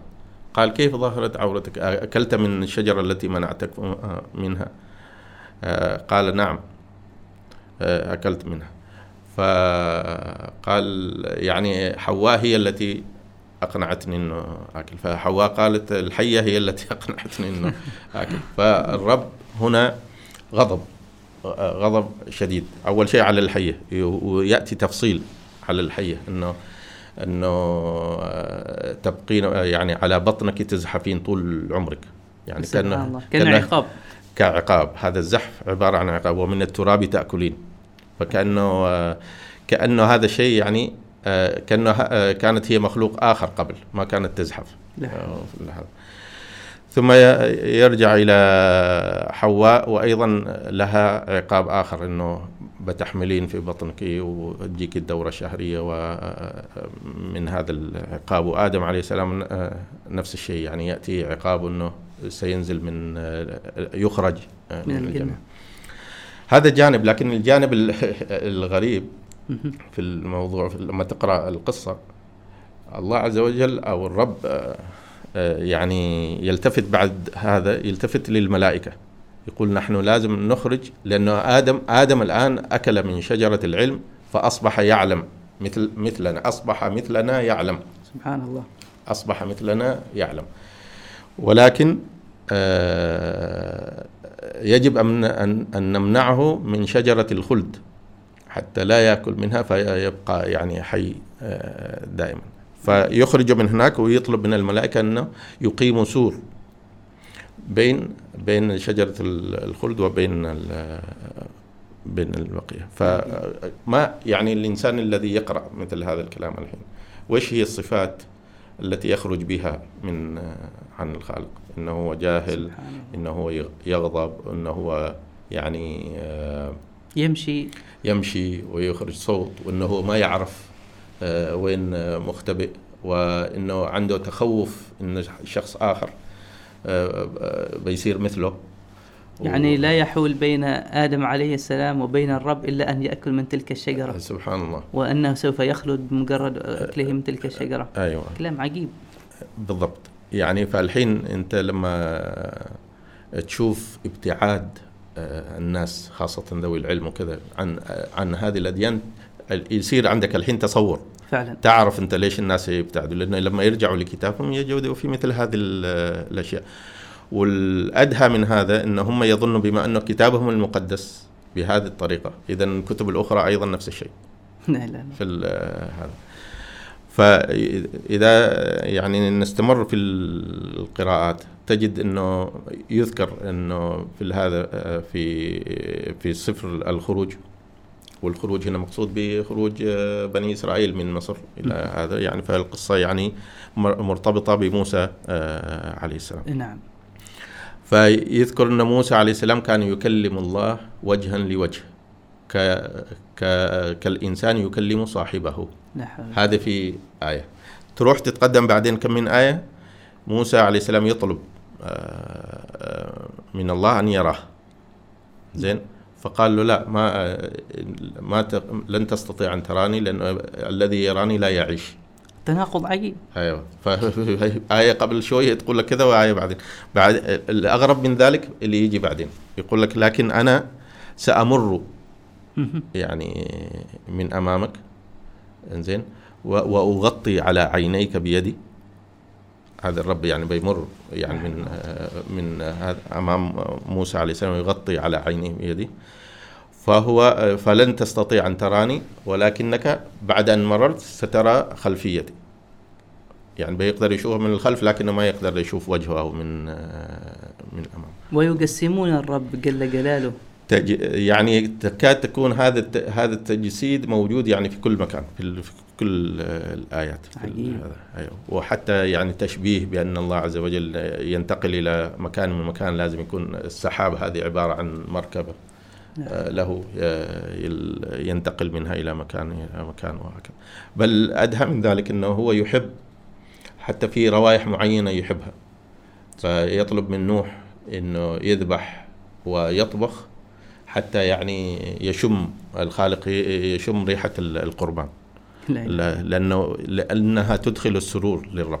قال كيف ظهرت عورتك؟ أكلت من الشجرة التي منعتك منها. آه، قال نعم آه، أكلت منها. فقال يعني حواء هي التي أقنعتني إنه آكل. فحواء قالت الحية هي التي *laughs* أقنعتني إنه آكل. فالرب هنا غضب غضب شديد. أول شيء على الحية ويأتي تفصيل. على الحية إنه إنه تبقين يعني على بطنك تزحفين طول عمرك. يعني الله. كان عقاب. كعقاب. هذا الزحف عبارة عن عقاب ومن التراب تأكلين. فكأنه كأنه هذا الشيء يعني كأنه كانت هي مخلوق آخر قبل ما كانت تزحف. لا. ثم يرجع إلى حواء وأيضا لها عقاب آخر إنه بتحملين في بطنك وتجيك الدورة الشهرية ومن هذا العقاب. وآدم عليه السلام نفس الشيء يعني يأتي عقاب إنه سينزل من يخرج من الجنة. هذا جانب لكن الجانب الغريب في الموضوع لما تقرأ القصة الله عز وجل أو الرب يعني يلتفت بعد هذا يلتفت للملائكة. يقول نحن لازم نخرج لأنه آدم آدم الآن أكل من شجرة العلم فأصبح يعلم. مثل مثلنا أصبح مثلنا يعلم. سبحان الله. أصبح مثلنا يعلم. ولكن يجب أن أن نمنعه من شجرة الخلد حتى لا يأكل منها فيبقى يعني حي دائما. فيخرج من هناك ويطلب من الملائكة أنه يقيموا سور بين بين شجرة الخلد وبين بين البقية. فما يعني الإنسان الذي يقرأ مثل هذا الكلام الحين. وش هي الصفات التي يخرج بها من عن الخالق؟ إنه هو جاهل إنه هو يغضب إنه هو يعني يمشي. يمشي ويخرج صوت وإنه هو ما يعرف وين مختبئ وإنه عنده تخوف إن شخص آخر بيصير مثله. يعني لا يحول بين آدم عليه السلام وبين الرب إلا أن يأكل من تلك الشجرة. سبحان الله. وأنه سوف يخلد بمجرد اكله من تلك الشجرة. أيوه. كلام عجيب. بالضبط. يعني فالحين أنت لما تشوف ابتعاد الناس خاصة ذوي العلم وكذا عن عن هذه الأديان يصير عندك الحين تصور. فعلا. تعرف انت ليش الناس يبتعدوا لأنه لما يرجعوا لكتابهم يجدوا في مثل هذه الأشياء. والأدهى من هذا إن هم يظنوا بما أنه كتابهم المقدس بهذه الطريقة. اذا الكتب الأخرى أيضا نفس الشيء. *laughs* لا لا لا. في هذا. فاذا يعني نستمر في القراءات تجد إنه يذكر إنه في هذا في في سفر الخروج. والخروج هنا مقصود بخروج بني إسرائيل من مصر إلى هذا يعني فالقصة يعني مرتبطة بموسى عليه السلام. نعم. فيذكر إن موسى عليه السلام كان يكلم الله وجها لوجه ك ك كالإنسان يكلم صاحبه. حول. هذا في آية. تروح تتقدم بعدين كم من آية موسى عليه السلام يطلب آه، من الله أن يراه زين فقال له لا ما ما ت- لن تستطيع أن تراني لأن الذي يراني لا يعيش. تناقض عجيب. أيوه. فآية *laughs* قبل شوية تقول لك كذا وآية بعدين. بعد الأغرب من ذلك اللي يجي بعدين. يقول لك لكن أنا سأمر مهم. *laughs* يعني من أمامك. إنزين. و- وأغطي على عينيك بيدي. هذا الرب يعني بيمر يعني من من هذا أمام موسى عليه السلام يغطي على عينيه بيده. فهو فلن تستطيع أن تراني ولكنك بعد أن مررت سترى خلفيتي. يعني بيقدر يشوفه من الخلف لكنه ما يقدر يشوف وجهه من من أمام. ويقسمون الرب جل جلاله. تج... يعني تكاد تكون هذا الت... هذا التجسيد موجود يعني في كل مكان في, ال... في كل آه، الآيات في ال- عجيب. أيوه. وحتى يعني تشبيه بأن الله عز وجل ينتقل إلى مكان من مكان لازم يكون السحاب هذه عبارة عن مركبة نعم. آه، له آه، ينتقل منها إلى مكان إلى مكان وهكذا بل أدهى من ذلك إنه هو يحب حتى في روائح معينة يحبها فيطلب من نوح إنه يذبح ويطبخ حتى يعني يشم الخالق يشم ريحة ال- القربان لا. لأنه لأنها تدخل السرور للرب.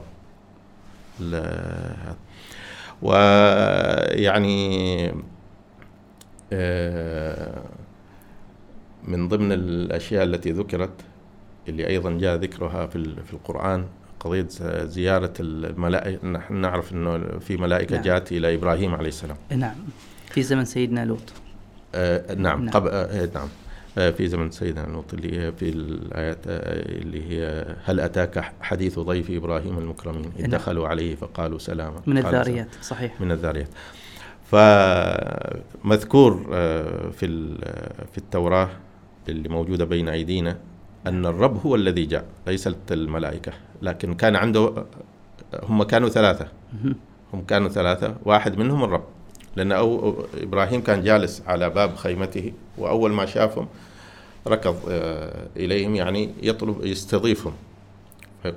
ويعني آه، من ضمن الأشياء التي ذكرت اللي أيضا جاء ذكرها في ال- في القرآن قضية زيارة الملائكة. نحن نعرف إنه في ملائكة نعم. جاءت إلى إبراهيم عليه السلام. نعم. في زمن سيدنا لوط. آه نعم, نعم. قبل آه نعم. في زمن سيدنا لوط اللي هي في الآيات آه اللي هي هل أتاك حديث ضيف إبراهيم المكرمين؟ إذ. دخلوا عليه فقالوا سلاما. من الذاريات صحيح. من الذاريات. فمذكور آه، في ال- في التوراة اللي موجودة بين أيدينا أن الرب هو الذي جاء ليست الملائكة. لكن كان عنده هم كانوا ثلاثة. هم كانوا ثلاثة واحد منهم الرب. لأن أو إبراهيم كان جالس على باب خيمته وأول ما شافهم ركض آه، إليهم يعني يطلب يستضيفهم.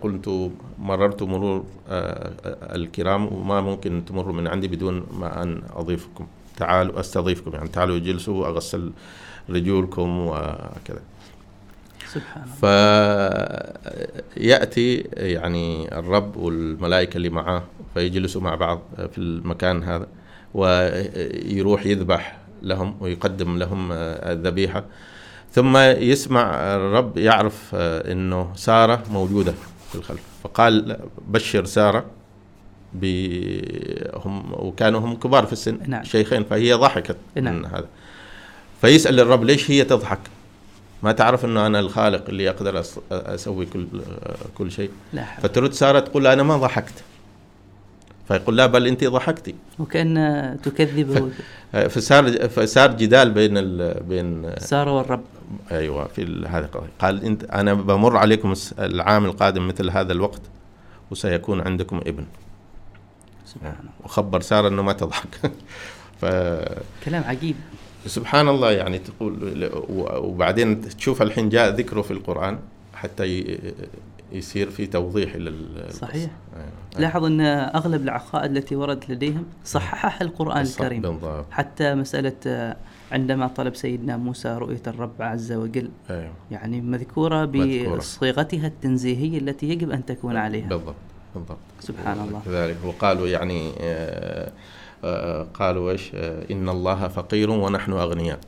أنتم مررت مرور آه، آه، الكرام وما ممكن تمروا من عندي بدون ما أن أضيفكم. تعالوا أستضيفكم يعني تعالوا اجلسوا وأغسل رجولكم وكذا سبحان فيأتي يعني الرب والملائكة اللي معاه فيجلسوا مع بعض في المكان هذا. ويروح يذبح لهم ويقدم لهم الذبيحة. ثم يسمع الرب يعرف إنه سارة موجودة في الخلف. فقال بشر سارة بهم وكانوا هم كبار في السن نعم. شيخين فهي ضحكت نعم. من هذا. فيسأل الرب ليش هي تضحك؟ ما تعرف إنه أنا الخالق اللي أقدر أسوي كل كل شيء؟ لا فترد سارة تقول أنا ما ضحكت. فيقول لا بل انت ضحكتي. وكأن تكذبه فصار *laughs* فصار جدال بين ال بين سارة والرب. أيوه في ال- هذا القضية. قال انت أنا بمر عليكم العام القادم مثل هذا الوقت وسيكون عندكم ابن. سبحان الله وخبر سارة إنه ما تضحك. *laughs* ف كلام عجيب. سبحان الله يعني تقول وبعدين تشوف الحين جاء ذكره في القرآن حتى يصير في توضيح لل صحيح. أيوة. لاحظ أن أغلب العقائد التي وردت لديهم صححها بالضبط، الكريم بالضبط حتى مسألة آه، عندما طلب سيدنا موسى رؤية الرب عز وجل أيوه يعني مذكورة. بصيغتها التنزيهية التي يجب أن تكون عليها بالضبط بالضبط سبحان الله. كذلك وقالوا يعني آه، آه، قالوا إيش إن الله فقير ونحن أغنياء؟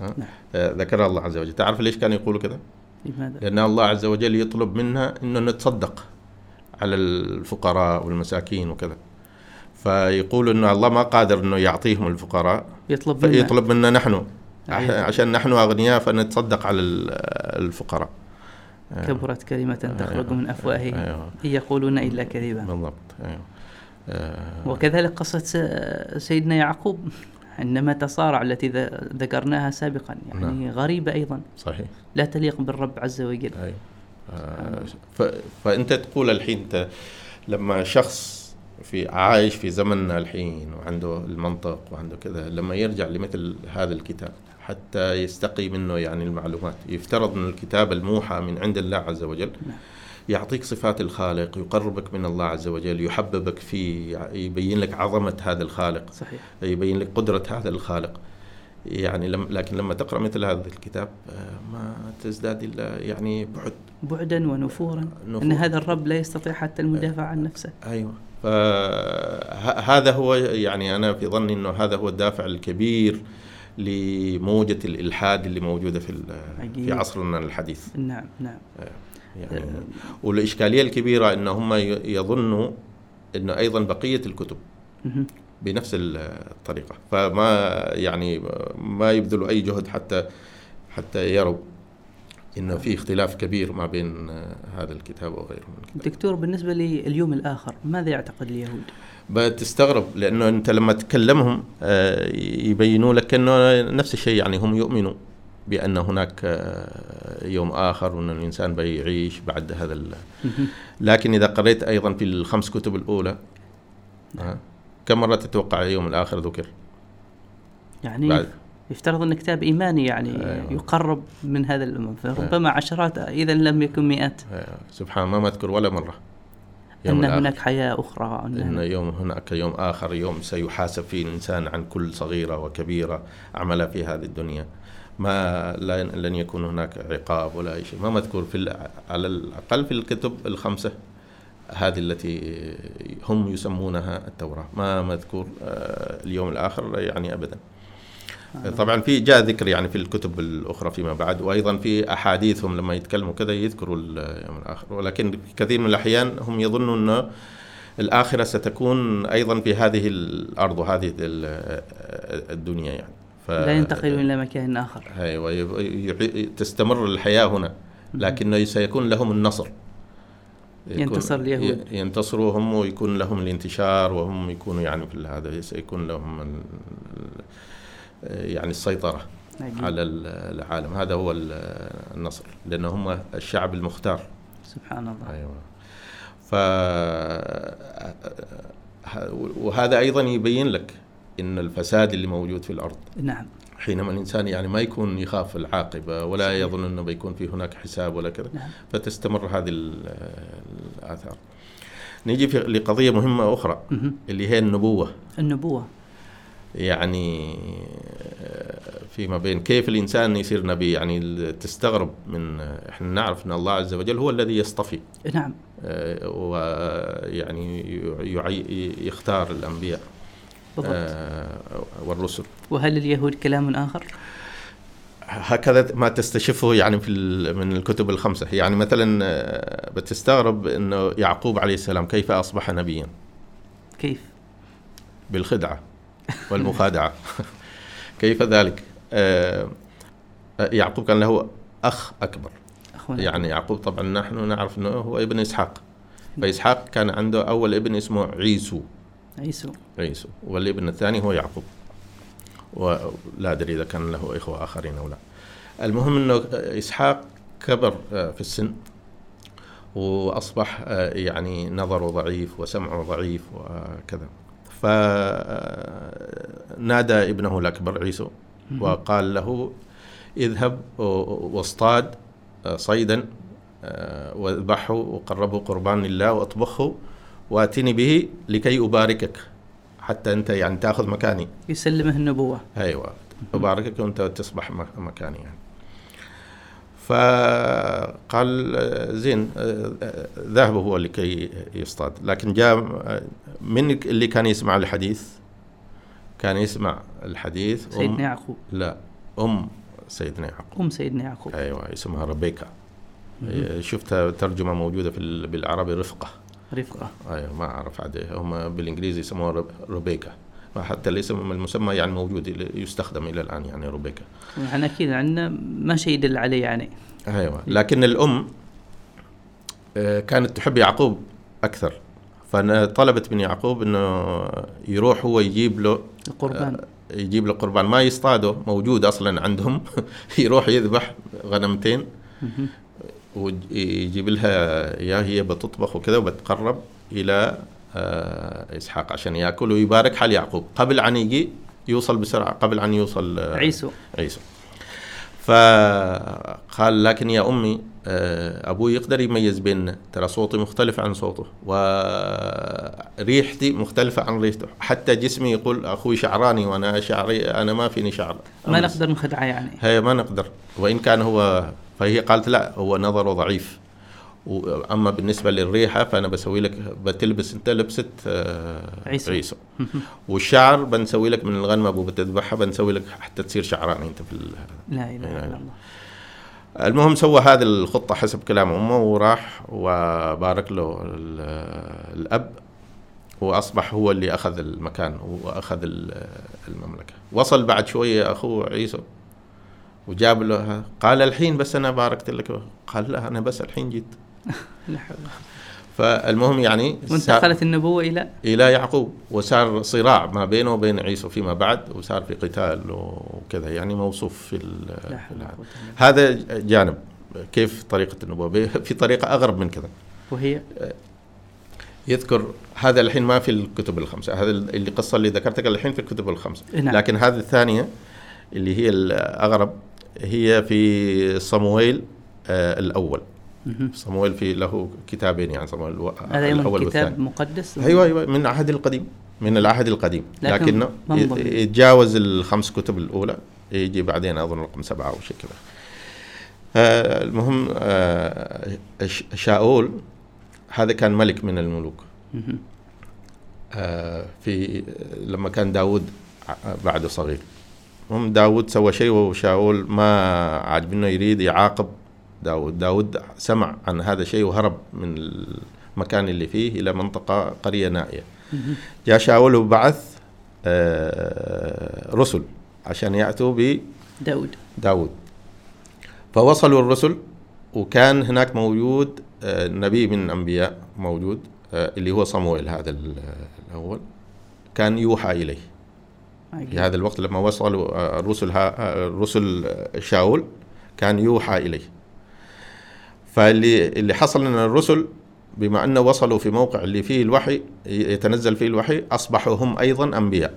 نعم. ذكر الله عز وجل تعرف ليش كانوا يقولوا كذا لماذا؟ لأن الله عز وجل يطلب منا أنه نتصدق على الفقراء والمساكين وكذا. فيقول أنه الله ما قادر أنه يعطيهم الفقراء. يطلب منا. فيطلب منا نحن. أيوة. عشان نحن أغنياء فنتصدق على ال- الفقراء. كبرت كلمة تخرج من أفواههم. أيوة. إن يقولون إلا كذبا. بالضبط أيوة. آه، وكذلك قصة سيدنا يعقوب. عندما تصارع التي ذكرناها سابقا يعني نعم. غريبة أيضا صحيح لا تليق بالرب عز وجل أيوة. آه، ف- فأنت تقول الحين لما شخص في عايش في زمننا الحين وعنده المنطق وعنده كذا لما يرجع لمثل هذا الكتاب حتى يستقي منه يعني المعلومات يفترض إن الكتاب الموحى من عند الله عز وجل نعم. يعطيك صفات الخالق يقربك من الله عز وجل يحببك فيه يبين لك عظمة هذا الخالق صحيح. يبين لك قدرة هذا الخالق. يعني لم لكن لما تقرأ مثل هذا الكتاب آه، ما تزداد إلا يعني بعد. بعدا ونفورا نفور. ان هذا الرب لا يستطيع حتى المدافع عن نفسه. أيوه. فهذا هو يعني أنا في ظني إنه هذا هو الدافع الكبير لموجة الإلحاد اللي موجودة في. في عصرنا الحديث. نعم نعم. يعني والإشكالية الكبيرة أن هم يظنوا أنه أيضا بقية الكتب. بنفس الطريقة فما يعني ما يبذلوا أي جهد حتى حتى يروا إنه في اختلاف كبير ما بين هذا الكتاب وغيره من الكتاب دكتور بالنسبة لليوم الآخر ماذا يعتقد اليهود؟ بتستغرب لأنه أنت لما تكلمهم آه، يبينوا لك إنه نفس الشيء يعني هم يؤمنوا بأن هناك آه، يوم آخر وأن الإنسان بيعيش بعد هذا ال-. لكن إذا قريت أيضا في الخمس كتب الأولى آه، كم مرة تتوقع اليوم الآخر ذكر؟ يعني بعد يفترض أن كتاب إيماني يعني أيوة. يقرب من هذا الأمم فربما عشرات إذا لم يكن مئات آه، سبحان ما مذكر ولا مرة أن الآخر. هناك حياة أخرى أن أن يوم هناك يوم آخر يوم سيحاسب فيه الإنسان عن كل صغيرة وكبيرة عملها في هذه الدنيا ما لن لن يكون هناك عقاب ولا أي شيء. ما مذكور في على الأقل في الكتب الخمسة هذه التي هم يسمونها التوراة. ما مذكور آه، اليوم الآخر يعني ابدا. طبعا في جاء ذكر يعني في الكتب الأخرى فيما بعد وأيضا في أحاديثهم لما يتكلموا كذا يذكروا اليوم الآخر. ولكن كثير من الأحيان هم يظنوا إنه الآخرة ستكون أيضا في هذه الأرض وهذه ال- الدنيا يعني. ف لا ينتقلون إلى مكان آخر. أيوه يع- تستمر الحياة هنا لكنه سيكون لهم النصر. ينتصر اليهود. ينتصروا هم ويكون لهم الانتشار وهم يكونوا يعني في هذا سيكون لهم ال- يعني السيطرة عجيب. على ال- العالم. هذا هو ال- النصر لأن هم الشعب المختار. سبحان الله. أيوة. ف وهذا أيضا يبين لك إن الفساد اللي موجود في الأرض نعم. حينما الإنسان يعني ما يكون يخاف العاقبة ولا صحيح. يظن أنه بيكون في هناك حساب ولا كذا نعم. فتستمر هذه ال- الآثار. نيجي في لقضية مهمة أخرى مهم. اللي هي النبوة. النبوة. يعني فيما بين كيف الإنسان يصير نبي يعني تستغرب من إحنا نعرف إن الله عز وجل هو الذي يصطفي. نعم. آه، ويعني يعي- يختار الأنبياء. بالضبط. آه، والرسل. وهل اليهود كلام آخر؟ هكذا ما تستشفه يعني في من الكتب الخمسة. يعني مثلا آه، بتستغرب انه يعقوب عليه السلام كيف أصبح نبيا؟ كيف؟ بالخدعة والمخادعة. *laughs* كيف ذلك؟ آه، يعقوب كان له أخ أكبر. أخونا يعني يعقوب طبعا نحن نعرف أنه هو ابن إسحاق. فإسحاق كان عنده أول ابن اسمه عيسو. عيسو. عيسو. والابن الثاني هو يعقوب. ولا أدري إذا كان له إخوة آخرين أو لا. المهم أنه إسحاق كبر آه، في السن وأصبح آه، يعني نظره ضعيف وسمعه ضعيف وكذا. فنادى ابنه الأكبر عيسو وقال له اذهب واصطاد آه، صيدا آه، واذبحه وقربه قربان لله وأطبخه واتني به لكي أباركك حتى أنت يعني تأخذ مكاني. يسلمه النبوة. أيوه. أباركك وأنت تصبح مكاني يعني. فقال زين ذهب هو لكي يصطاد. لكن جاء من اللي كان يسمع الحديث؟ كان يسمع الحديث أم- سيدنا يعقوب. لا أم سيدنا يعقوب. أم سيدنا يعقوب. أيوه اسمها ربيكا شفتها ترجمة موجودة في ال- بالعربي رفقة. رفقة. أيوه ما أعرف عاد هم بالإنجليزي يسموها ربيكا. حتى الاسم المسمى يعني موجود يستخدم إلى الآن يعني ربيكا. يعني أكيد عندنا ما شيء يدل عليه يعني. أيوه. لكن الأم آه، كانت تحب يعقوب أكثر. فطلبت من يعقوب إنه يروح هو يجيب له القربان. يجيب له قربان. ما يصطاده موجود أصلا عندهم. *laughs* يروح يذبح غنمتين. ويجيب لها اياه هي بتطبخ وكذا وبتقرب إلى آه، إسحاق عشان يأكل ويبارك حال يعقوب. قبل أن يجي يوصل بسرعة قبل أن يوصل آه، عيسو. عيسى فقال لكن يا أمي أبوي يقدر يميز بيننا ترى صوتي مختلف عن صوته وريحتي مختلفة عن ريحته. حتى جسمي يقول أخوي شعراني وأنا شعري أنا ما فيني شعر. ما نقدر نخدعه يعني؟ هي ما نقدر. وإن كان هو فهي قالت لا هو نظره ضعيف. واما بالنسبة للريحة فأنا بسوي لك بتلبس أنت لبسه آه، عيسو. عيسو *laughs* والشعر بنسوي لك من الغنم أبو بتذبحها بنسوي لك حتى تصير شعراني أنت في لا إله إلا لا. الله. المهم سوى هذه الخطة حسب كلام أمه وراح وبارك له ال- الأب وأصبح هو اللي أخذ المكان وأخذ ال- المملكة. وصل بعد شوية أخوه عيسو وجاب له قال الحين بس أنا باركت لك. قال لا أنا بس الحين جيت. *laughs* *laughs* فالمهم يعني وانتقلت النبوة إلى إلى يعقوب وصار صراع ما بينه وبين عيسو فيما بعد وصار في قتال وكذا يعني موصوف في في هذا جانب كيف طريقة النبوة؟ في طريقة أغرب من كذا. وهي؟ يذكر هذا الحين ما في الكتب الخمسة هذا اللي قصة اللي ذكرتك الحين في الكتب الخمسة. نعم. لكن هذه الثانية اللي هي الأغرب هي في صمويل آه، الأول. صمويل في له كتابين يعني صمويل الأول كتاب والثاني. مقدس؟ أيوه أيوه من العهد القديم من العهد القديم. لكن يتجاوز الخمس كتب الأولى يجي بعدين أظن رقم سبعة أو شيء كذا. آه، المهم آه، ش- شاول هذا كان ملك من الملوك. آه، في لما كان داود بعده صغير. هم داود سوى شيء وشاول ما عاجب انه يريد يعاقب داود. داود سمع عن هذا الشيء وهرب من المكان اللي فيه إلى منطقة قرية نائية. مهم. جاء شاول وبعث آه، رسل عشان يأتوا داود. بداود فوصلوا الرسل وكان هناك موجود آه، نبي من الانبياء موجود آه، اللي هو صمويل هذا ال- الأول. كان يوحى إليه. في هذا الوقت لما وصلوا الرسل الرسل شاول كان يوحى إليه. فاللي اللي حصل ان الرسل بما أنه وصلوا في موقع اللي فيه الوحي يتنزل فيه الوحي اصبحوا هم أيضا أنبياء.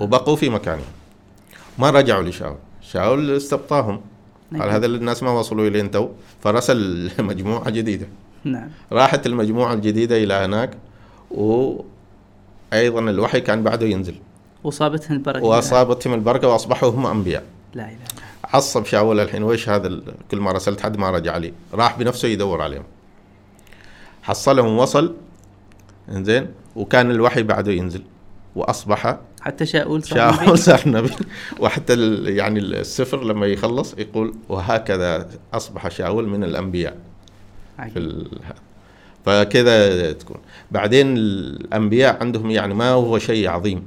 وبقوا في مكانهم. ما رجعوا لشاول. شاول استبطاهم. قال هذا الناس ما وصلوا الين تو. فرسل مجموعه جديدة. نعم. راحت المجموعة الجديدة إلى هناك وأيضا الوحي كان بعده ينزل. وصابتهم البركة. واصابتهم البركة وأصبحوا هم أنبياء. لا إله عصب شاول الحين ويش هذا كل ما رسلت حد ما رجع لي. راح بنفسه يدور عليهم. حصلهم وصل إنزين وكان الوحي بعده ينزل وأصبح حتى شاول صار نبي. شاول صار نبي. وحتى يعني السفر لما يخلص يقول وهكذا أصبح شاول من الأنبياء في. ال... فكذا تكون. بعدين الأنبياء عندهم يعني ما هو شيء عظيم.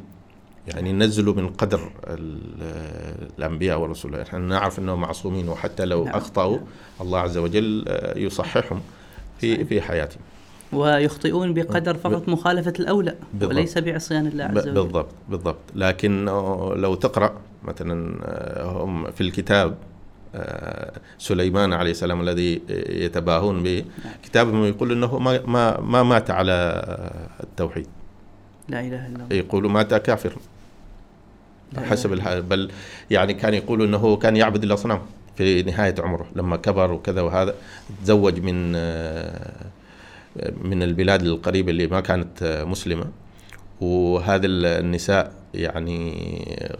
يعني ينزلوا من قدر ال- الأنبياء والرسل إحنا نعرف إنهم معصومين وحتى لو نعم. أخطأوا الله عز وجل آه، يصححهم في صحيح. في حياتهم ويخطئون بقدر فقط مخالفة الأولى بالضبط. وليس بعصيان الله عز وجل بالضبط بالضبط لكن لو تقرأ مثلا آه، هم في الكتاب آه، سليمان عليه السلام الذي يتباهون به نعم. كتابهم يقول إنه ما ما ما مات على التوحيد لا إله إلا الله يقولوا مات كافر حسب. بل يعني كان يقولوا إنه كان يعبد الاصنام في نهاية عمره لما كبر وكذا وهذا تزوج من من البلاد القريبة اللي ما كانت مسلمة وهذا النساء يعني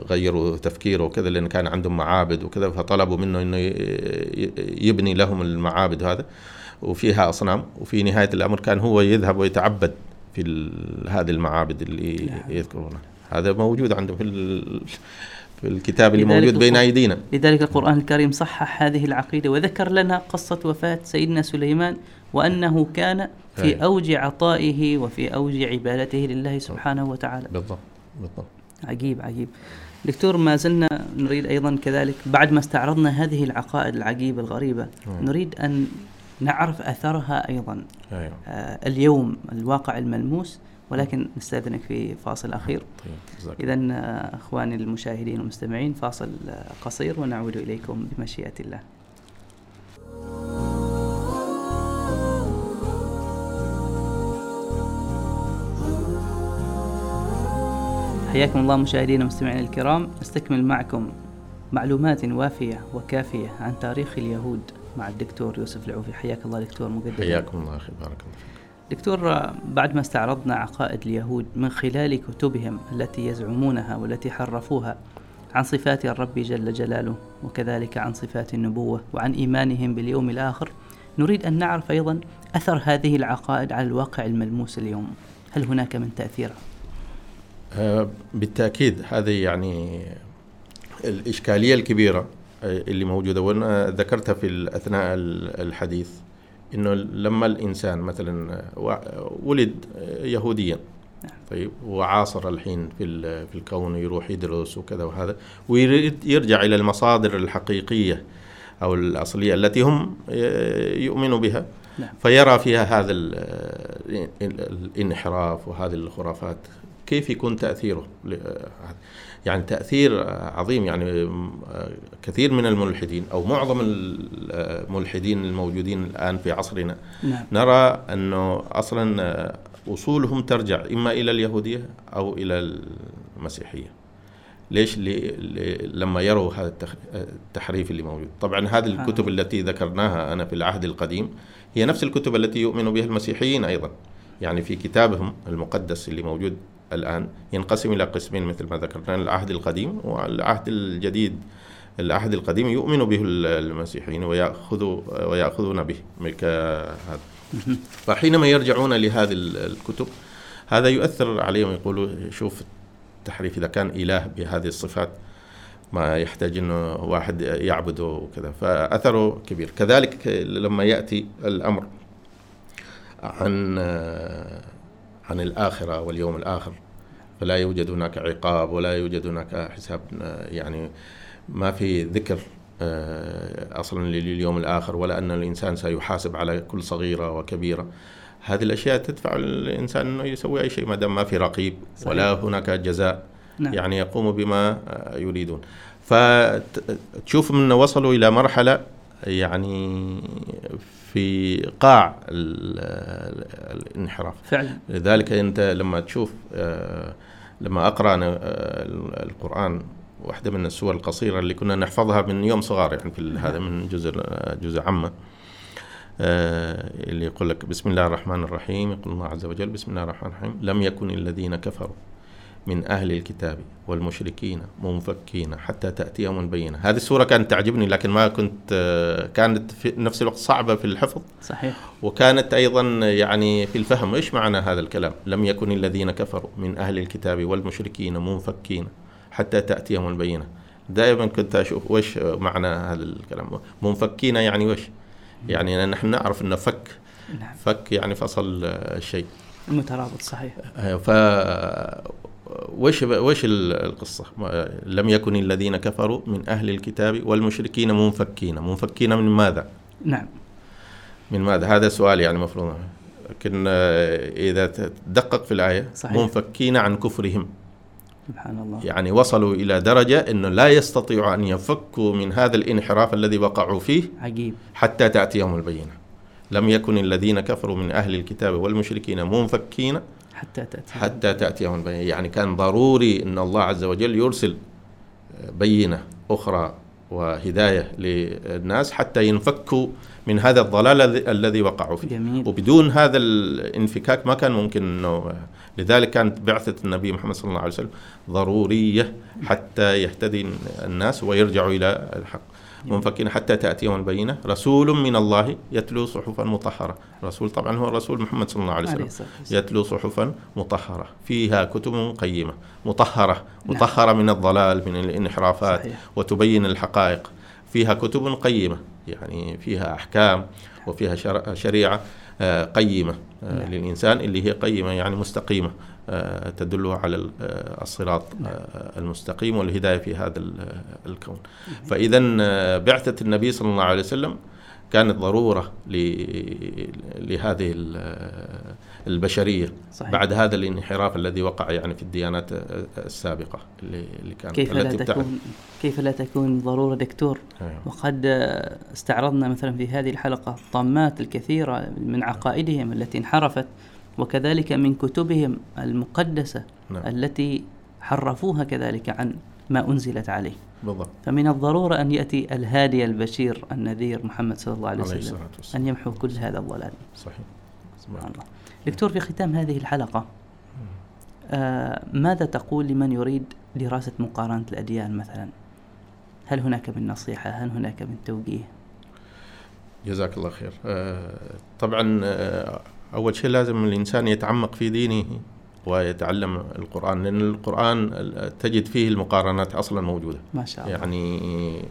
غيروا تفكيره وكذا لأن كان عندهم معابد وكذا فطلبوا منه إنه يبني لهم المعابد هذا وفيها أصنام وفي نهاية الأمر كان هو يذهب ويتعبد في هذه المعابد اللي نعم. يذكرونها هذا موجود عندهم في في الكتاب اللي موجود بين أيدينا. لذلك القرآن الكريم صحح هذه العقيدة وذكر لنا قصة وفاة سيدنا سليمان وأنه كان في. أوج عطائه وفي أوج عبادته لله سبحانه وتعالى. بالضبط بالضبط. عجيب عجيب. دكتور ما زلنا نريد أيضا كذلك بعد ما استعرضنا هذه العقائد العجيبة الغريبة مم. نريد أن نعرف أثرها أيضا. أيوه. آه، اليوم الواقع الملموس ولكن نستأذنك في فاصل أخير. طيب إذا أخواني المشاهدين والمستمعين فاصل آه، قصير ونعود إليكم بمشيئة الله. حياكم الله مشاهدينا ومستمعينا الكرام. نستكمل معكم معلومات وافية وكافية عن تاريخ اليهود مع الدكتور يوسف العوفي. حياك الله دكتور مقدم. حياكم الله أخي بارك الله فيك. دكتور بعد ما استعرضنا عقائد اليهود من خلال كتبهم التي يزعمونها والتي حرفوها عن صفات الرب جل جلاله وكذلك عن صفات النبوة وعن إيمانهم باليوم الآخر نريد أن نعرف أيضا أثر هذه العقائد على الواقع الملموس اليوم. هل هناك من تأثير؟ آه، بالتأكيد هذه يعني الإشكالية الكبيرة آه، اللي موجودة. وأنا ذكرتها في أثناء الحديث. إنه لما الإنسان مثلا ولد يهوديا طيب وعاصر الحين في في الكون يروح يدرس وكذا وهذا ويريد يرجع إلى المصادر الحقيقية أو الأصلية التي هم يؤمنوا بها. نعم. فيرى فيها هذا الانحراف وهذه الخرافات. كيف يكون تأثيره يعني تأثير عظيم يعني كثير من الملحدين أو معظم الملحدين الموجودين الآن في عصرنا نعم. نرى أنه أصلا أصولهم ترجع إما إلى اليهودية أو إلى المسيحية. ليش؟ لما يروا هذا التحريف اللي موجود. طبعا هذه الكتب التي ذكرناها أنا في العهد القديم هي نفس الكتب التي يؤمن بها المسيحيين أيضا. يعني في كتابهم المقدس اللي موجود الآن ينقسم إلى قسمين مثل ما ذكرنا العهد القديم والعهد الجديد. العهد القديم يؤمن به المسيحيين ويأخذوا ويأخذون به هذا. فحينما يرجعون لهذه الكتب هذا يؤثر عليهم يقولوا شوف التحريف إذا كان إله بهذه الصفات ما يحتاج إنه واحد يعبده وكذا. فأثره كبير. كذلك لما يأتي الأمر عن عن الآخرة واليوم الآخر فلا يوجد هناك عقاب ولا يوجد هناك حساب يعني ما في ذكر آه، أصلا لليوم الآخر ولا أن الإنسان سيحاسب على كل صغيرة وكبيرة هذه الأشياء تدفع الإنسان إنه يسوي أي شيء ما دام ما في رقيب صحيح. ولا هناك جزاء نعم. يعني يقوم بما آه، يريدون فتشوف من وصلوا إلى مرحلة يعني في قاع الانحراف. فعلا. لذلك أنت لما تشوف آه، لما أقرأ أنا القرآن واحدة من السور القصيرة اللي كنا نحفظها من يوم صغار يعني في هذا من جزء جزء عامه آه، اللي يقول لك بسم الله الرحمن الرحيم يقول الله عز وجل بسم الله الرحمن الرحيم لم يكن الذين كفروا. من أهل الكتاب والمشركين منفكين حتى تأتيهم البينة هذه السورة كانت تعجبني لكن ما كنت كانت في نفس الوقت صعبة في الحفظ. صحيح. وكانت أيضا يعني في الفهم إيش معنى هذا الكلام؟ لم يكن الذين كفروا من أهل الكتاب والمشركين منفكين حتى تأتيهم البينة دائما كنت أشوف وش معنى هذا الكلام؟ منفكين يعني وش يعني نحن نعرف أن فك نعم. فك يعني فصل الشيء المترابط صحيح. ف وش وش القصة؟ لم يكن الذين كفروا من أهل الكتاب والمشركين منفكين، منفكين من ماذا؟ نعم. من ماذا؟ هذا سؤال يعني مفروض لكن آه، إذا تدقق في الآية صحيح. منفكين عن كفرهم. سبحان الله. يعني وصلوا إلى درجة إنه لا يستطيعوا أن يفكوا من هذا الانحراف الذي وقعوا فيه عجيب حتى تأتيهم البينة. لم يكن الذين كفروا من أهل الكتاب والمشركين منفكين حتى تأتي حتى تأتيهم. البينة يعني كان ضروري أن الله عز وجل يرسل بينة أخرى وهداية للناس حتى ينفكوا من هذا الضلال الذي وقعوا فيه. جميل. وبدون هذا الانفكاك ما كان ممكن أنه لذلك كانت بعثة النبي محمد صلى الله عليه وسلم ضرورية حتى يهتدي الناس ويرجعوا إلى الحق. منفكين حتى تأتيهم البينة. رسول من الله يتلو صحفا مطهرة. رسول طبعا هو الرسول محمد صلى الله عليه وسلم. يتلو صحفا مطهرة. فيها كتب قيمة. مطهرة. نعم. مطهرة من الضلال من الانحرافات صحيح. وتبين الحقائق. فيها كتب قيمة. يعني فيها أحكام وفيها شريعة آه، قيمة آه، نعم. للإنسان اللي هي قيمة يعني مستقيمة. تدل على الصراط نعم. المستقيم والهداية في هذا الكون فإذا بعثة النبي صلى الله عليه وسلم كانت ضرورة لهذه البشرية صحيح. بعد هذا الانحراف الذي وقع يعني في الديانات السابقة اللي, اللي كانت كيف لا تكون كيف لا تكون ضرورة دكتور أيوه. وقد استعرضنا مثلا في هذه الحلقة طامات الكثيرة من عقائدهم التي انحرفت وكذلك من كتبهم المقدسة نعم. التي حرفوها كذلك عن ما أنزلت عليه. بالضبط. فمن الضرورة أن يأتي الهادي البشير النذير محمد صلى الله عليه عليه وسلم والسلام. أن يمحو كل هذا الضلال. صحيح. سبحان الله. دكتور في ختام هذه الحلقة آه ماذا تقول لمن يريد دراسة مقارنة الأديان مثلا؟ هل هناك من نصيحة؟ هل هناك من توجيه؟ جزاك الله خير. آه، طبعا آه، أول شيء لازم الإنسان يتعمق في دينه ويتعلم القرآن لأن القرآن تجد فيه المقارنات أصلا موجودة. ما شاء الله. يعني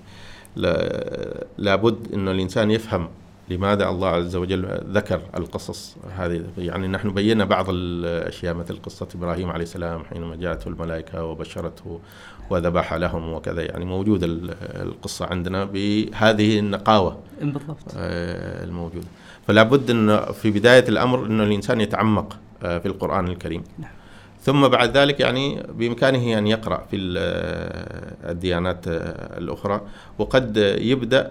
لا- لابد إنه الإنسان يفهم لماذا الله عز وجل ذكر القصص هذه. يعني نحن بينا بعض الأشياء مثل قصة إبراهيم عليه السلام حينما جاءته الملائكة وبشرته وذبح لهم وكذا. يعني موجوده ال- القصة عندنا بهذه النقاوة. بالضبط. آه، الموجودة. فلا بد انه في بداية الأمر انه الإنسان يتعمق آه، في القرآن الكريم. نعم. ثم بعد ذلك يعني بإمكانه أن يقرأ في آه، الديانات آه، الأخرى. وقد يبدأ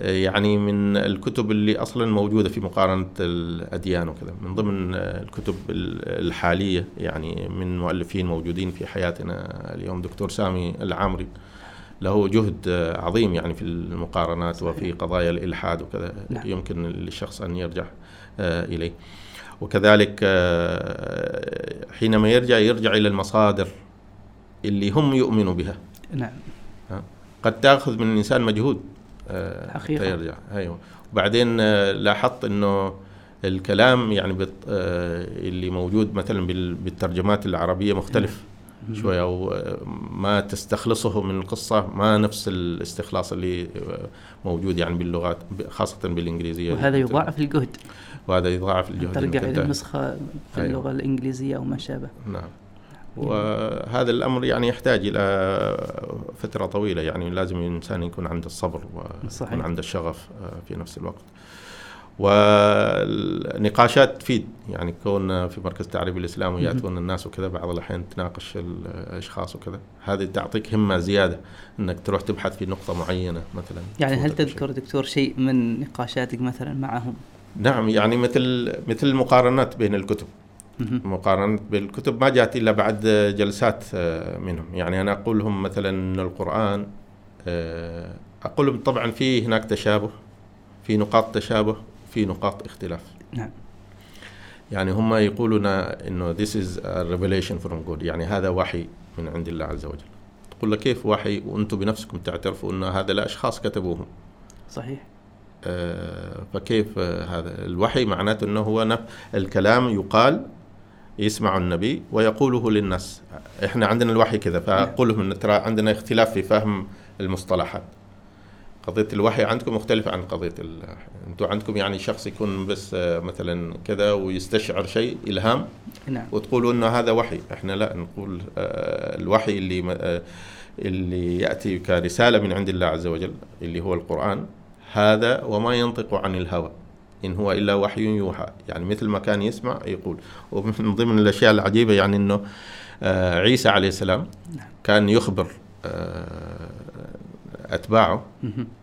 آه، يعني من الكتب اللي أصلا موجودة في مقارنة الأديان وكذا. من ضمن الكتب ال- الحالية يعني من مؤلفين موجودين في حياتنا اليوم دكتور سامي العامري. له جهد آه، عظيم يعني في المقارنات صحيح. وفي قضايا الإلحاد وكذا نعم. يمكن للشخص أن يرجع آه، إليه. وكذلك آه، حينما يرجع يرجع إلى المصادر اللي هم يؤمنوا بها. نعم. قد تأخذ من الإنسان مجهود آه، حقيقة. يرجع أيوه. وبعدين آه، لاحظت إنه الكلام يعني بت آه، اللي موجود مثلا بال- بالترجمات العربية مختلف. شوية أو آه، ما تستخلصه من القصة ما نفس الاستخلاص اللي آه، موجود يعني باللغات خاصة بالإنجليزية. وهذا يضاعف الجهد. وهذا يضاعف الجهد ترجع أنت- النسخة في أيوة. اللغة الإنجليزية أو ما شابه. نعم. وهذا الأمر يعني يحتاج إلى فترة طويلة يعني لازم الإنسان يكون عنده الصبر. ويكون عنده الشغف آه، في نفس الوقت. والنقاشات تفيد. يعني كون في مركز التعريب الاسلامي. يأتون الناس وكذا بعض الأحيان تناقش الأشخاص وكذا. هذه تعطيك همة زيادة إنك تروح تبحث في نقطة معينة مثلا. يعني هل. تذكر دكتور شيء من نقاشاتك مثلا معهم؟ نعم يعني مثل مثل المقارنات بين الكتب. مقارنة بالكتب ما جاءت إلا بعد جلسات آه، منهم. يعني أنا أقول لهم مثلا أن القرآن آه، أقول لهم طبعا في هناك تشابه في نقاط تشابه. في نقاط اختلاف. نعم. يعني هم يقولون إنه this is a revelation from God. يعني هذا وحي من عند الله عز وجل. تقول له كيف وحي؟ وأنتم بنفسكم تعترفوا ان هذا الاشخاص كتبوهم. صحيح. آه، فكيف آه، هذا؟ الوحي معناته إنه هو نف- الكلام يقال يسمع النبي ويقوله للناس. إحنا عندنا الوحي كذا فاقول لهم إن ترى عندنا اختلاف في فهم المصطلحات. قضية الوحي عندكم مختلفة عن قضية ال... أنتم عندكم يعني شخص يكون بس آه، مثلا كذا ويستشعر شيء إلهام؟ نعم. وتقولوا إنه هذا وحي. إحنا لا نقول آه، الوحي اللي آه، اللي يأتي كرسالة من عند الله عز وجل اللي هو القرآن هذا وما ينطق عن الهوى. إن هو إلا وحي يوحى. يعني مثل ما كان يسمع يقول. ومن ضمن الأشياء العجيبة يعني آه، عيسى عليه السلام نعم. كان يخبر أتباعه.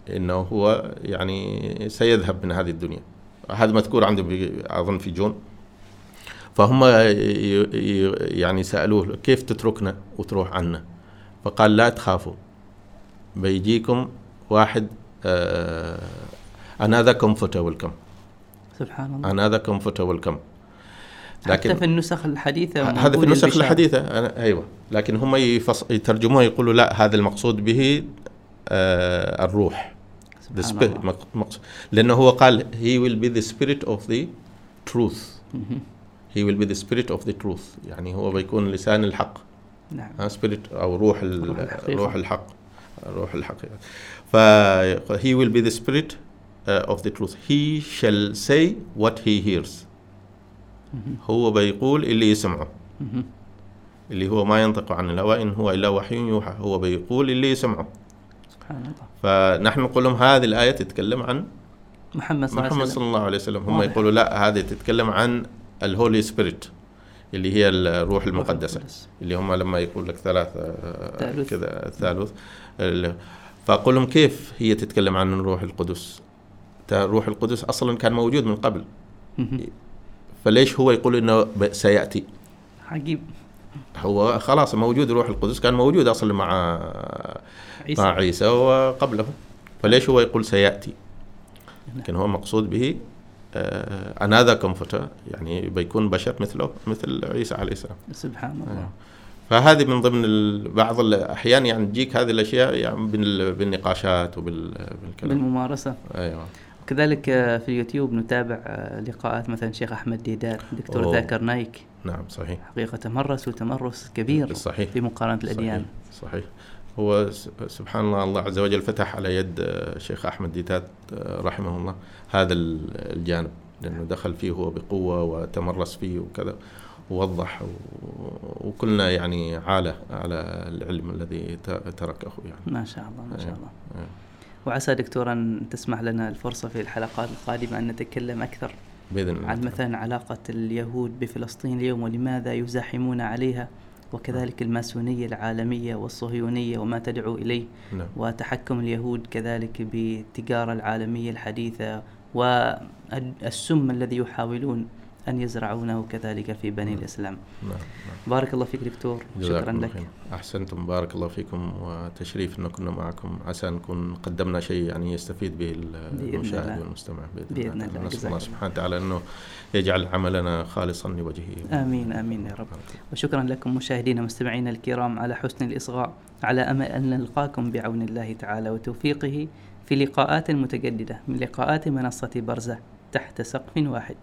إنه هو يعني سيذهب من هذه الدنيا. هذا مذكور عنده أظن في جون. فهم يعني سألوه كيف تتركنا وتروح عنا؟ فقال لا تخافوا. بيجيكم واحد آه another comfortable come. سبحان الله. another comfortable come. حتى في النسخ الحديثة هذا في النسخ البشارة. الحديثة أنا أيوه. لكن هم يفص... يترجموها يقولوا لا هذا المقصود به الروح. The spirit. لأنه هو قال he will be the spirit of the truth. he will be the spirit of the truth. يعني هو بيكون لسان الحق. نعم. spirit أو روح روح الحقيقة. روح الحق. الحقيقة. ف he will be the spirit uh, of the truth. He shall say what he hears. هو بيقول اللي يسمعه. اللي هو ما ينطق عن الهوى إن هو إلا وحي يوحى. هو بيقول اللي يسمعه. سبحان الله فنحن نقول لهم هذه الآية تتكلم عن محمد صلى الله عليه محمد وسلم صلى الله عليه وسلم هم. يقولوا لا هذه تتكلم عن الهولي سبيريت اللي هي الروح المقدسة. اللي هم لما يقول لك ثلاثة. كذا الثالوث ال- فأقول لهم كيف هي تتكلم عن الروح القدس الروح القدس أصلا كان موجود من قبل. فليش هو يقول إنه سيأتي عجيب هو خلاص موجود روح القدس كان موجود أصلا مع عيسى. مع عيسى وقبله. فليش هو يقول سيأتي؟ لكن هو مقصود به انذا كومفورتر يعني بيكون بشر مثله مثل عيسى عليه السلام. سبحان الله. آه. فهذه من ضمن بعض الاحيان يعني تجيك هذه الأشياء يعني بال- بالنقاشات وبالكلام بالممارسة. أيوه. كذلك آه، في اليوتيوب نتابع آه، لقاءات مثلا شيخ أحمد ديدار دكتور أوه. ذاكر نايك نعم صحيح حقيقة تمرس وتمرس كبير صحيح في مقارنة الأديان صحيح, صحيح. هو سبحان الله الله عز وجل فتح على يد آه، شيخ أحمد ديتات آه، رحمه الله هذا ال- الجانب لأنه دخل فيه هو بقوة وتمرس فيه وكذا ووضح وكلنا يعني عالة على العلم الذي تركه يعني ما شاء الله ما شاء. الله أيوة. وعسى دكتور أن تسمح لنا الفرصة في الحلقات القادمة أن نتكلم أكثر بإذن الله. عن مثلا علاقة اليهود بفلسطين اليوم ولماذا يزاحمون عليها وكذلك الماسونية العالمية والصهيونية وما تدعو إليه نعم. وتحكم اليهود كذلك بالتجارة العالمية الحديثة والسم الذي يحاولون أن يزرعونه كذلك في بني نعم. الإسلام. نعم نعم. بارك الله فيك دكتور. شكرا لك. خير. أحسنتم. بارك الله فيكم. وتشريف أن كنا معكم. عسى نكون قدمنا شيء يعني يستفيد به بإذن المشاهد. والمستمع. بإذن, بإذن الله, الله. جزاك الله. سبحانه وتعالى أنه يجعل عملنا خالصا لوجهه. آمين آمين يا رب. وشكرا لكم مشاهدينا ومستمعينا الكرام على حسن الإصغاء على أمل أن نلقاكم بعون الله تعالى وتوفيقه في لقاءات متجددة من لقاءات منصة برزة تحت سقف واحد.